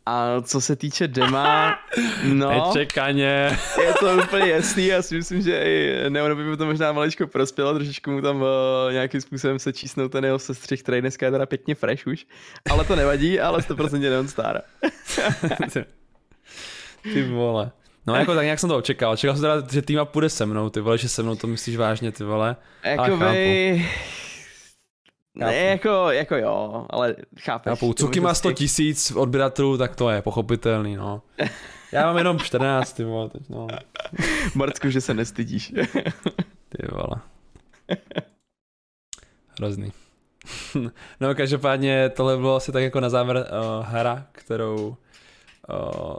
A co se týče dema, no... Nečekaně. Je to úplně jasný, já si myslím, že i Neonovi by to možná maličko prospělo, trošičku mu tam uh, nějakým způsobem se čísnou ten jeho sestřih, který dneska je teda pěkně fresh už. Ale to nevadí, ale 100% Neon Star. Ty vole. No jako tak nějak jsem to očekal. Čekal jsem teda, že týma půjde se mnou, ty vole, že se mnou to myslíš vážně, ty vole. Jakoby... Ne, jako, jako jo, ale chápeš. Chápu, Cuky má 100 tisíc odběratelů, tak to je pochopitelný, no. Já mám jenom 14, ty vole, teď, no. Marcku, že se nestydíš. ty vole. Hrozný. no každopádně tohle bylo asi tak jako na závěr uh, hra, kterou uh,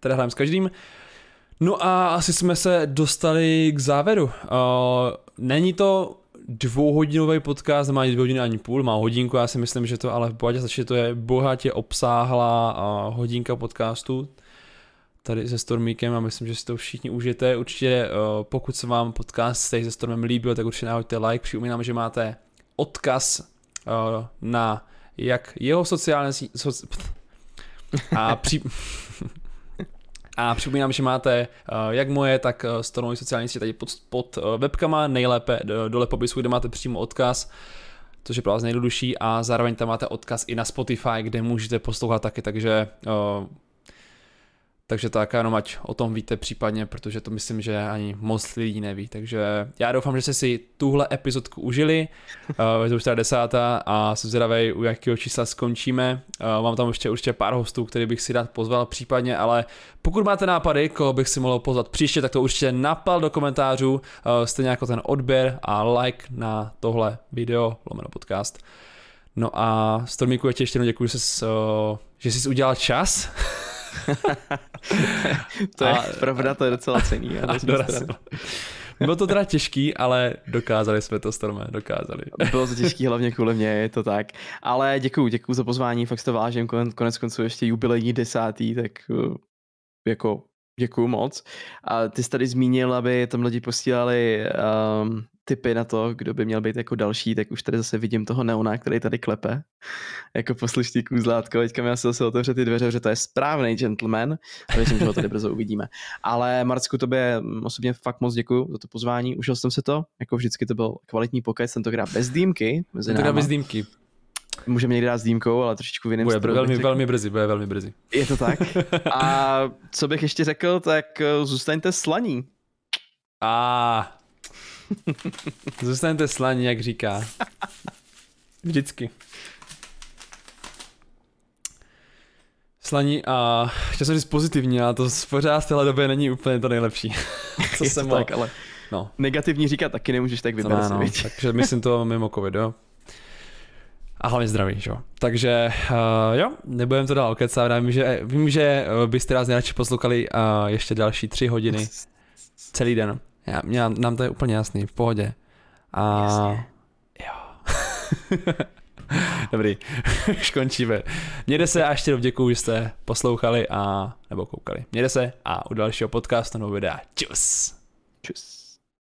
teda hrajeme s každým. No a asi jsme se dostali k závěru. Uh, není to dvouhodinový podcast, ani dvě hodiny ani půl, má hodinku, já si myslím, že to ale v pohodě stačí, to je bohatě obsáhlá hodinka podcastu tady se Stormíkem a myslím, že si to všichni užijete. Určitě uh, pokud se vám podcast se Stormem líbil, tak určitě nahoďte like. Připomínám, že máte odkaz uh, na jak jeho sociální soci, a při, a připomínám, že máte uh, jak moje, tak uh, Stormový sociální sítě tady pod, pod uh, webkama, nejlépe dole popisu, kde máte přímo odkaz což je pro vás nejjednodušší a zároveň tam máte odkaz i na Spotify, kde můžete poslouchat taky, takže takže tak jenom ať o tom víte případně, protože to myslím, že ani moc lidí neví. Takže já doufám, že jste si tuhle epizodku užili. Uh, je to už teda desátá a jsem zvědavý, u jakého čísla skončíme. Uh, mám tam ještě určitě pár hostů, který bych si rád pozval případně, ale pokud máte nápady, koho bych si mohl pozvat příště, tak to určitě napal do komentářů, uh, stejně jako ten odběr a like na tohle video, lomeno podcast. No a Stormíku, ještě jednou děkuji, že jsi, uh, že jsi udělal čas. to je a, pravda, to je docela cený. Bylo to teda těžký, ale dokázali jsme to, Storme, dokázali. Bylo to těžký hlavně kvůli mě, je to tak. Ale děkuju, děkuju za pozvání, fakt to vážím, konec konců ještě jubilejní desátý, tak uh, jako děkuju moc. A ty jsi tady zmínil, aby tam lidi posílali um, tipy na to, kdo by měl být jako další, tak už tady zase vidím toho neona, který tady klepe jako poslušný kůzlátko. Teďka mi asi zase otevře ty dveře, že to je správný gentleman a věřím, že ho tady brzo uvidíme. Ale Marcku, tobě osobně fakt moc děkuji za to pozvání. Užil jsem se to, jako vždycky to byl kvalitní pokec, tentokrát bez dýmky. Tentokrát bez dýmky. Můžeme někdy dát s dýmkou, ale trošičku v jiném Bude velmi, velmi brzy, bude velmi brzy. Je to tak. A co bych ještě řekl, tak eh, zůstaňte slaní. A Zůstaňte slaní, jak říká. Vždycky. Slaní a chtěl jsem říct pozitivní, ale to pořád v téhle době není úplně to nejlepší. Co jsem to tak, ale no. negativní říkat taky nemůžeš tak vybrat. No, takže myslím to mimo covid, jo. A hlavně zdraví, jo. Takže uh, jo, nebudem to dál kecat, vím, že, vím, že byste nás nejradši poslouchali uh, ještě další tři hodiny celý den. Já, mě, nám to je úplně jasný, v pohodě. A Jasně. jo. Dobrý, už končíme. Mějte se a ještě děkuju, že jste poslouchali a nebo koukali. Mějte se a u dalšího podcastu nebo videa. Čus. Čus.